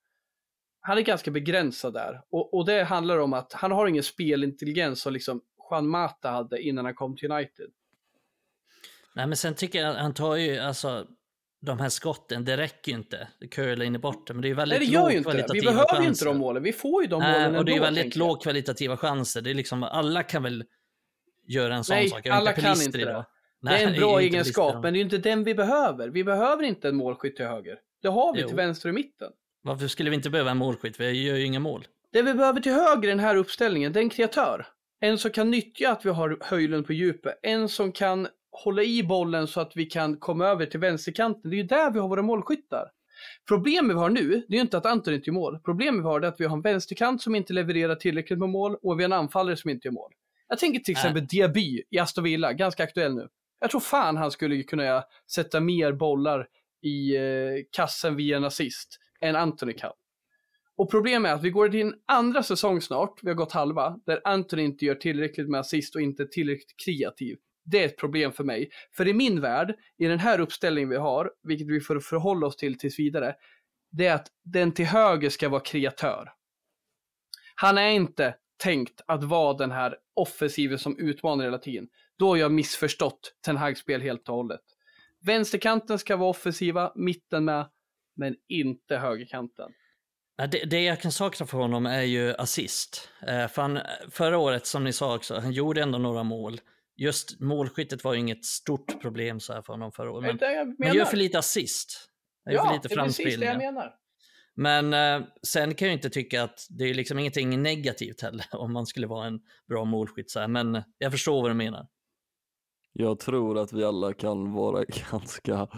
han är ganska begränsad där. Och, och det handlar om att han har ingen spelintelligens som liksom Juan Mata hade innan han kom till United. Nej, men sen tycker jag han tar ju, alltså, de här skotten, det räcker ju inte. Det curlar in i borta, men det är väldigt Nej, det gör ju inte Vi behöver ju chanser. inte de målen. Vi får ju de Nej, målen och det är väldigt tänker jag. lågkvalitativa chanser. Det är liksom, alla kan väl göra en sån Nej, sak. Jag är alla inte kan inte det. då. Det är en Nej, bra inte egenskap, men det är ju inte den vi behöver. Vi behöver inte en målskytt till höger. Det har vi Jo. till vänster och mitten. Varför skulle vi inte behöva en målskytt? Vi gör ju inga mål. Det vi behöver till höger i den här uppställningen, det är en kreatör. En som kan nyttja att vi har Höjlund på djupet. En som kan hålla i bollen så att vi kan komma över till vänsterkanten. Det är ju där vi har våra målskyttar. Problemet vi har nu, det är ju inte att Anton inte gör mål. Problemet vi har är att vi har en vänsterkant som inte levererar tillräckligt med mål och vi har en anfallare som inte gör mål. Jag tänker till exempel Diaby i Aston Villa, ganska aktuell nu. Jag tror fan han skulle kunna sätta mer bollar i eh, kassen via en assist än Anthony kan. Och problemet är att vi går till en andra säsong snart, vi har gått halva, där Anthony inte gör tillräckligt med assist och inte är tillräckligt kreativ. Det är ett problem för mig. För i min värld, i den här uppställningen vi har, vilket vi får förhålla oss till tills vidare, det är att den till höger ska vara kreatör. Han är inte tänkt att vara den här offensiven som utmanar hela tiden. Då har jag missförstått Ten Hags spel helt och hållet. Vänsterkanten ska vara offensiva, mitten med, men inte högerkanten. Ja, Det, det jag kan sakna för honom är ju assist. Eh, för han, förra året, som ni sa också, han gjorde ändå några mål. Just målskyttet var ju inget stort problem så här för honom förra året. Men han gör för lite assist. Han gör ja, för lite det är precis det jag menar. Men eh, sen kan jag inte tycka att det är liksom ingenting negativt heller [laughs] om man skulle vara en bra målskytt. Så här. Men eh, jag förstår vad du menar. Jag tror att vi alla kan vara [laughs] ganska,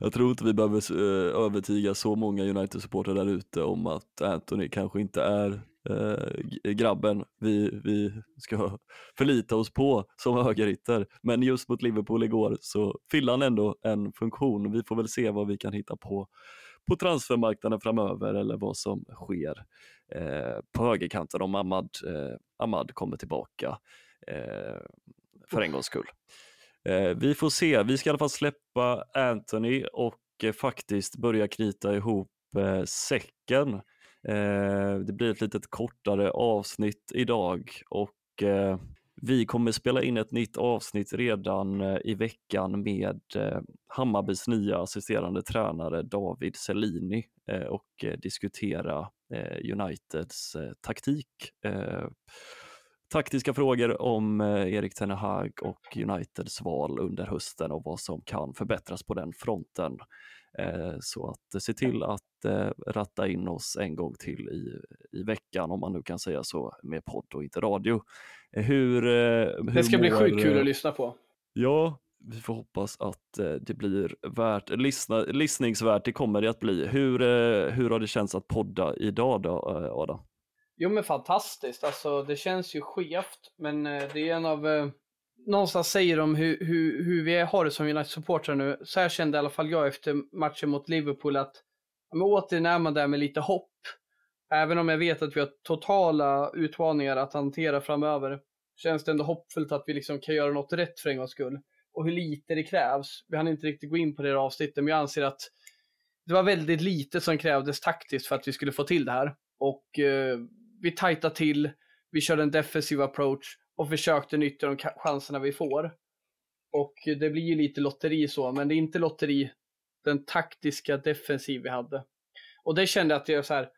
jag tror inte vi behöver eh, övertyga så många United-supportrar där ute om att Anthony kanske inte är eh, grabben vi, vi ska [laughs] förlita oss på som högerytter. Men just mot Liverpool igår så fyllde han ändå en funktion. Vi får väl se vad vi kan hitta på på transfermarknaden framöver eller vad som sker eh, på högerkanten om Ahmad, eh, Ahmad kommer tillbaka eh, för en gångs skull. Eh, vi får se, vi ska i alla fall släppa Anthony och eh, faktiskt börja knyta ihop eh, säcken. Eh, det blir ett litet kortare avsnitt idag och eh, vi kommer spela in ett nytt avsnitt redan eh, i veckan med eh, Hammarbys nya assisterande tränare David Selini eh, och diskutera Uniteds taktik. Taktiska frågor om Erik Ten Hag och Uniteds val under hösten och vad som kan förbättras på den fronten. Så att se till att ratta in oss en gång till i, i veckan, om man nu kan säga så, med podd och inte radio. Hur, eh, hur Det ska bli sjukt kul eh, att lyssna på. Ja, vi får hoppas att eh, det blir värt, lyssna, lyssningsvärt, det kommer det att bli. Hur, hur har det känts att podda idag då, Adam? Jo men fantastiskt, alltså det känns ju skevt, men det är en av, någonstans säger de hur, hur, hur vi har det som United-supportrar nu, så här kände i alla fall jag efter matchen mot Liverpool att, men återigen är man där med lite hopp. Även om jag vet att vi har totala utmaningar att hantera framöver, känns det ändå hoppfullt att vi liksom kan göra något rätt för en gångs skull. Och hur lite det krävs. Vi hann inte riktigt gå in på det här avsnittet, men jag anser att det var väldigt lite som krävdes taktiskt för att vi skulle få till det här. Och eh, vi tajtade till, vi körde en defensiv approach och försökte nyttja de chanserna vi får. Och det blir ju lite lotteri så, men det är inte lotteri den taktiska defensiv vi hade. Och det kände jag att jag så här,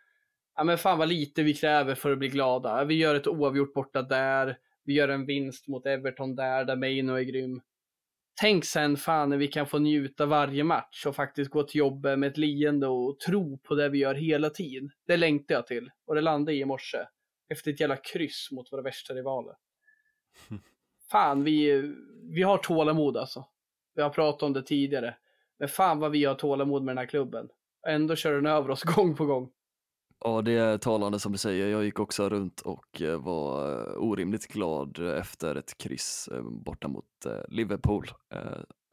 ja men fan vad lite vi kräver för att bli glada. Vi gör ett oavgjort borta där, vi gör en vinst mot Everton där, där Maino är grym. Tänk sen fan när vi kan få njuta varje match och faktiskt gå till jobbet med ett leende och tro på det vi gör hela tiden. Det längtar jag till och det landade i morse. Efter ett jävla kryss mot våra värsta rivaler. [laughs] Fan, vi, vi har tålamod alltså. Vi har pratat om det tidigare. Men fan vad vi har tålamod med den här klubben. Ändå kör den över oss [laughs] gång på gång. Ja, det är talande som du säger. Jag gick också runt och eh, var eh, orimligt glad efter ett kryss eh, borta mot Liverpool.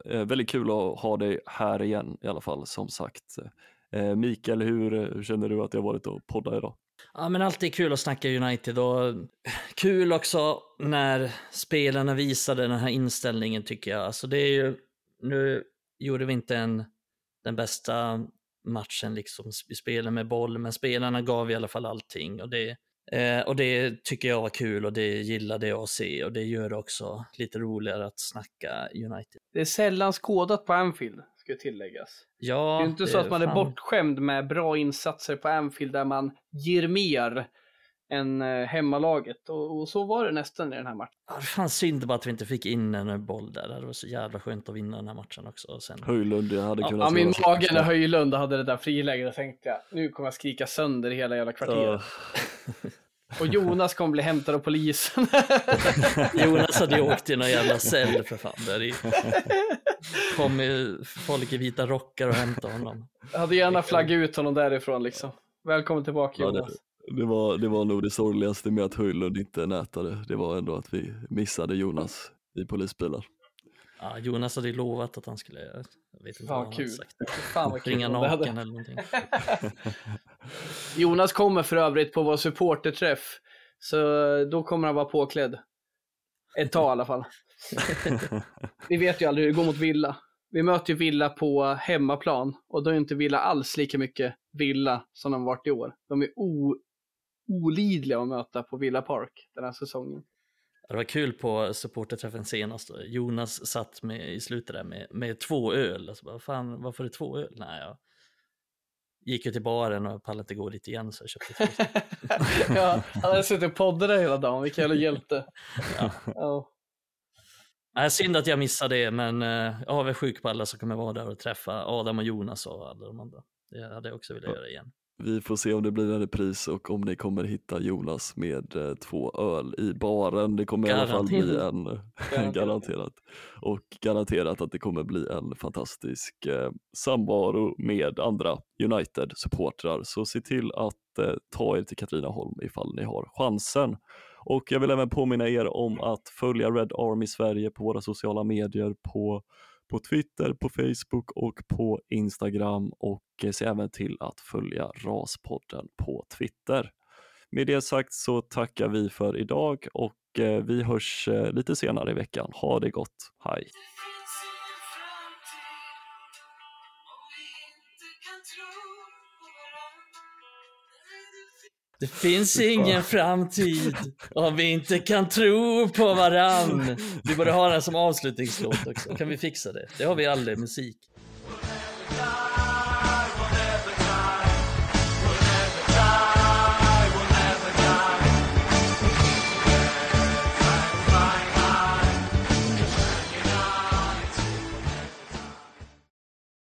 Väldigt kul att ha dig här igen i alla fall, som sagt. Mikael, hur, hur känner du att det har varit att podda idag? Ja, men alltid kul att snacka United och kul också när spelarna visade den här inställningen tycker jag. Alltså det är ju, nu gjorde vi inte en, den bästa matchen liksom, vi spelade med boll, men spelarna gav i alla fall allting och det, Eh, och det tycker jag var kul och det gillade jag att se och det gör det också lite roligare att snacka United. Det är sällan skådat på Anfield, ska tilläggas. Ja, det är inte så att man är bortskämd med bra insatser på Anfield där man ger mer än eh, hemmalaget. Och, och, så var det nästan i den här matchen. Ja, det fanns synd bara att vi inte fick in en boll där. Det var så jävla skönt att vinna den här matchen också. Och sen... Höjlund, jag hade kunnat... Ja, min mage när Höjlund hade det där friläget, tänkte jag, nu kommer jag skrika sönder hela jävla kvarteret. Uh. [laughs] Och Jonas kommer bli hämtad av polisen. [laughs] Jonas hade ju åkt i någon jävla cell för fan. Där i. kom ju folk i vita rockar och hämtade honom. Jag hade gärna flaggat ut honom därifrån liksom. Välkommen tillbaka Jonas. Det, det, var, det var nog det sorgligaste med att Höjlund inte nätade. Det var ändå att vi missade Jonas i polisbilen. Ja, Jonas hade ju lovat att han skulle, jag vet inte Fan, vad han kul. hade sagt. Fan vad kul. Ringa naken eller någonting. [laughs] Jonas kommer för övrigt på vår supporterträff. Så då kommer han vara påklädd. Ett tag i alla fall. [laughs] Vi vet ju aldrig hur det går mot Villa. Vi möter ju Villa på hemmaplan och då är inte Villa alls lika mycket Villa som de varit i år. De är o olidliga att möta på Villa Park den här säsongen. Det var kul på supporterträffen senast. Jonas satt med, i slutet där med, med två öl. Alltså bara, fan, varför är det två öl? Nej, jag gick ju till baren och pallade inte gå dit igen så jag köpte två. [laughs] ja, han hade suttit och poddat hela dagen. Vilken jävla hjälte. [laughs] ja. ja. Nej, synd att jag missade det, men eh, jag väl sjuk på alla som kommer vara där och träffa Adam och Jonas och alla de andra. Det hade jag också velat göra igen. Vi får se om det blir en repris och om ni kommer hitta Jonas med eh, två öl i baren. Det kommer garanterat. i alla fall bli en, garanterat. [laughs] garanterat. Och garanterat att det kommer bli en fantastisk eh, samvaro med andra United-supportrar. Så se till att eh, ta er till Katrineholm ifall ni har chansen. Och jag vill även påminna er om att följa Red Army Sverige på våra sociala medier på på Twitter, på Facebook och på Instagram och eh, se även till att följa Raspodden på Twitter. Med det sagt så tackar vi för idag och eh, vi hörs eh, lite senare i veckan. Ha det gott, hej! Det finns ingen framtid om vi inte kan tro på varann. Vi borde ha den som avslutningslåt också. Kan vi fixa det? Det har vi aldrig musik.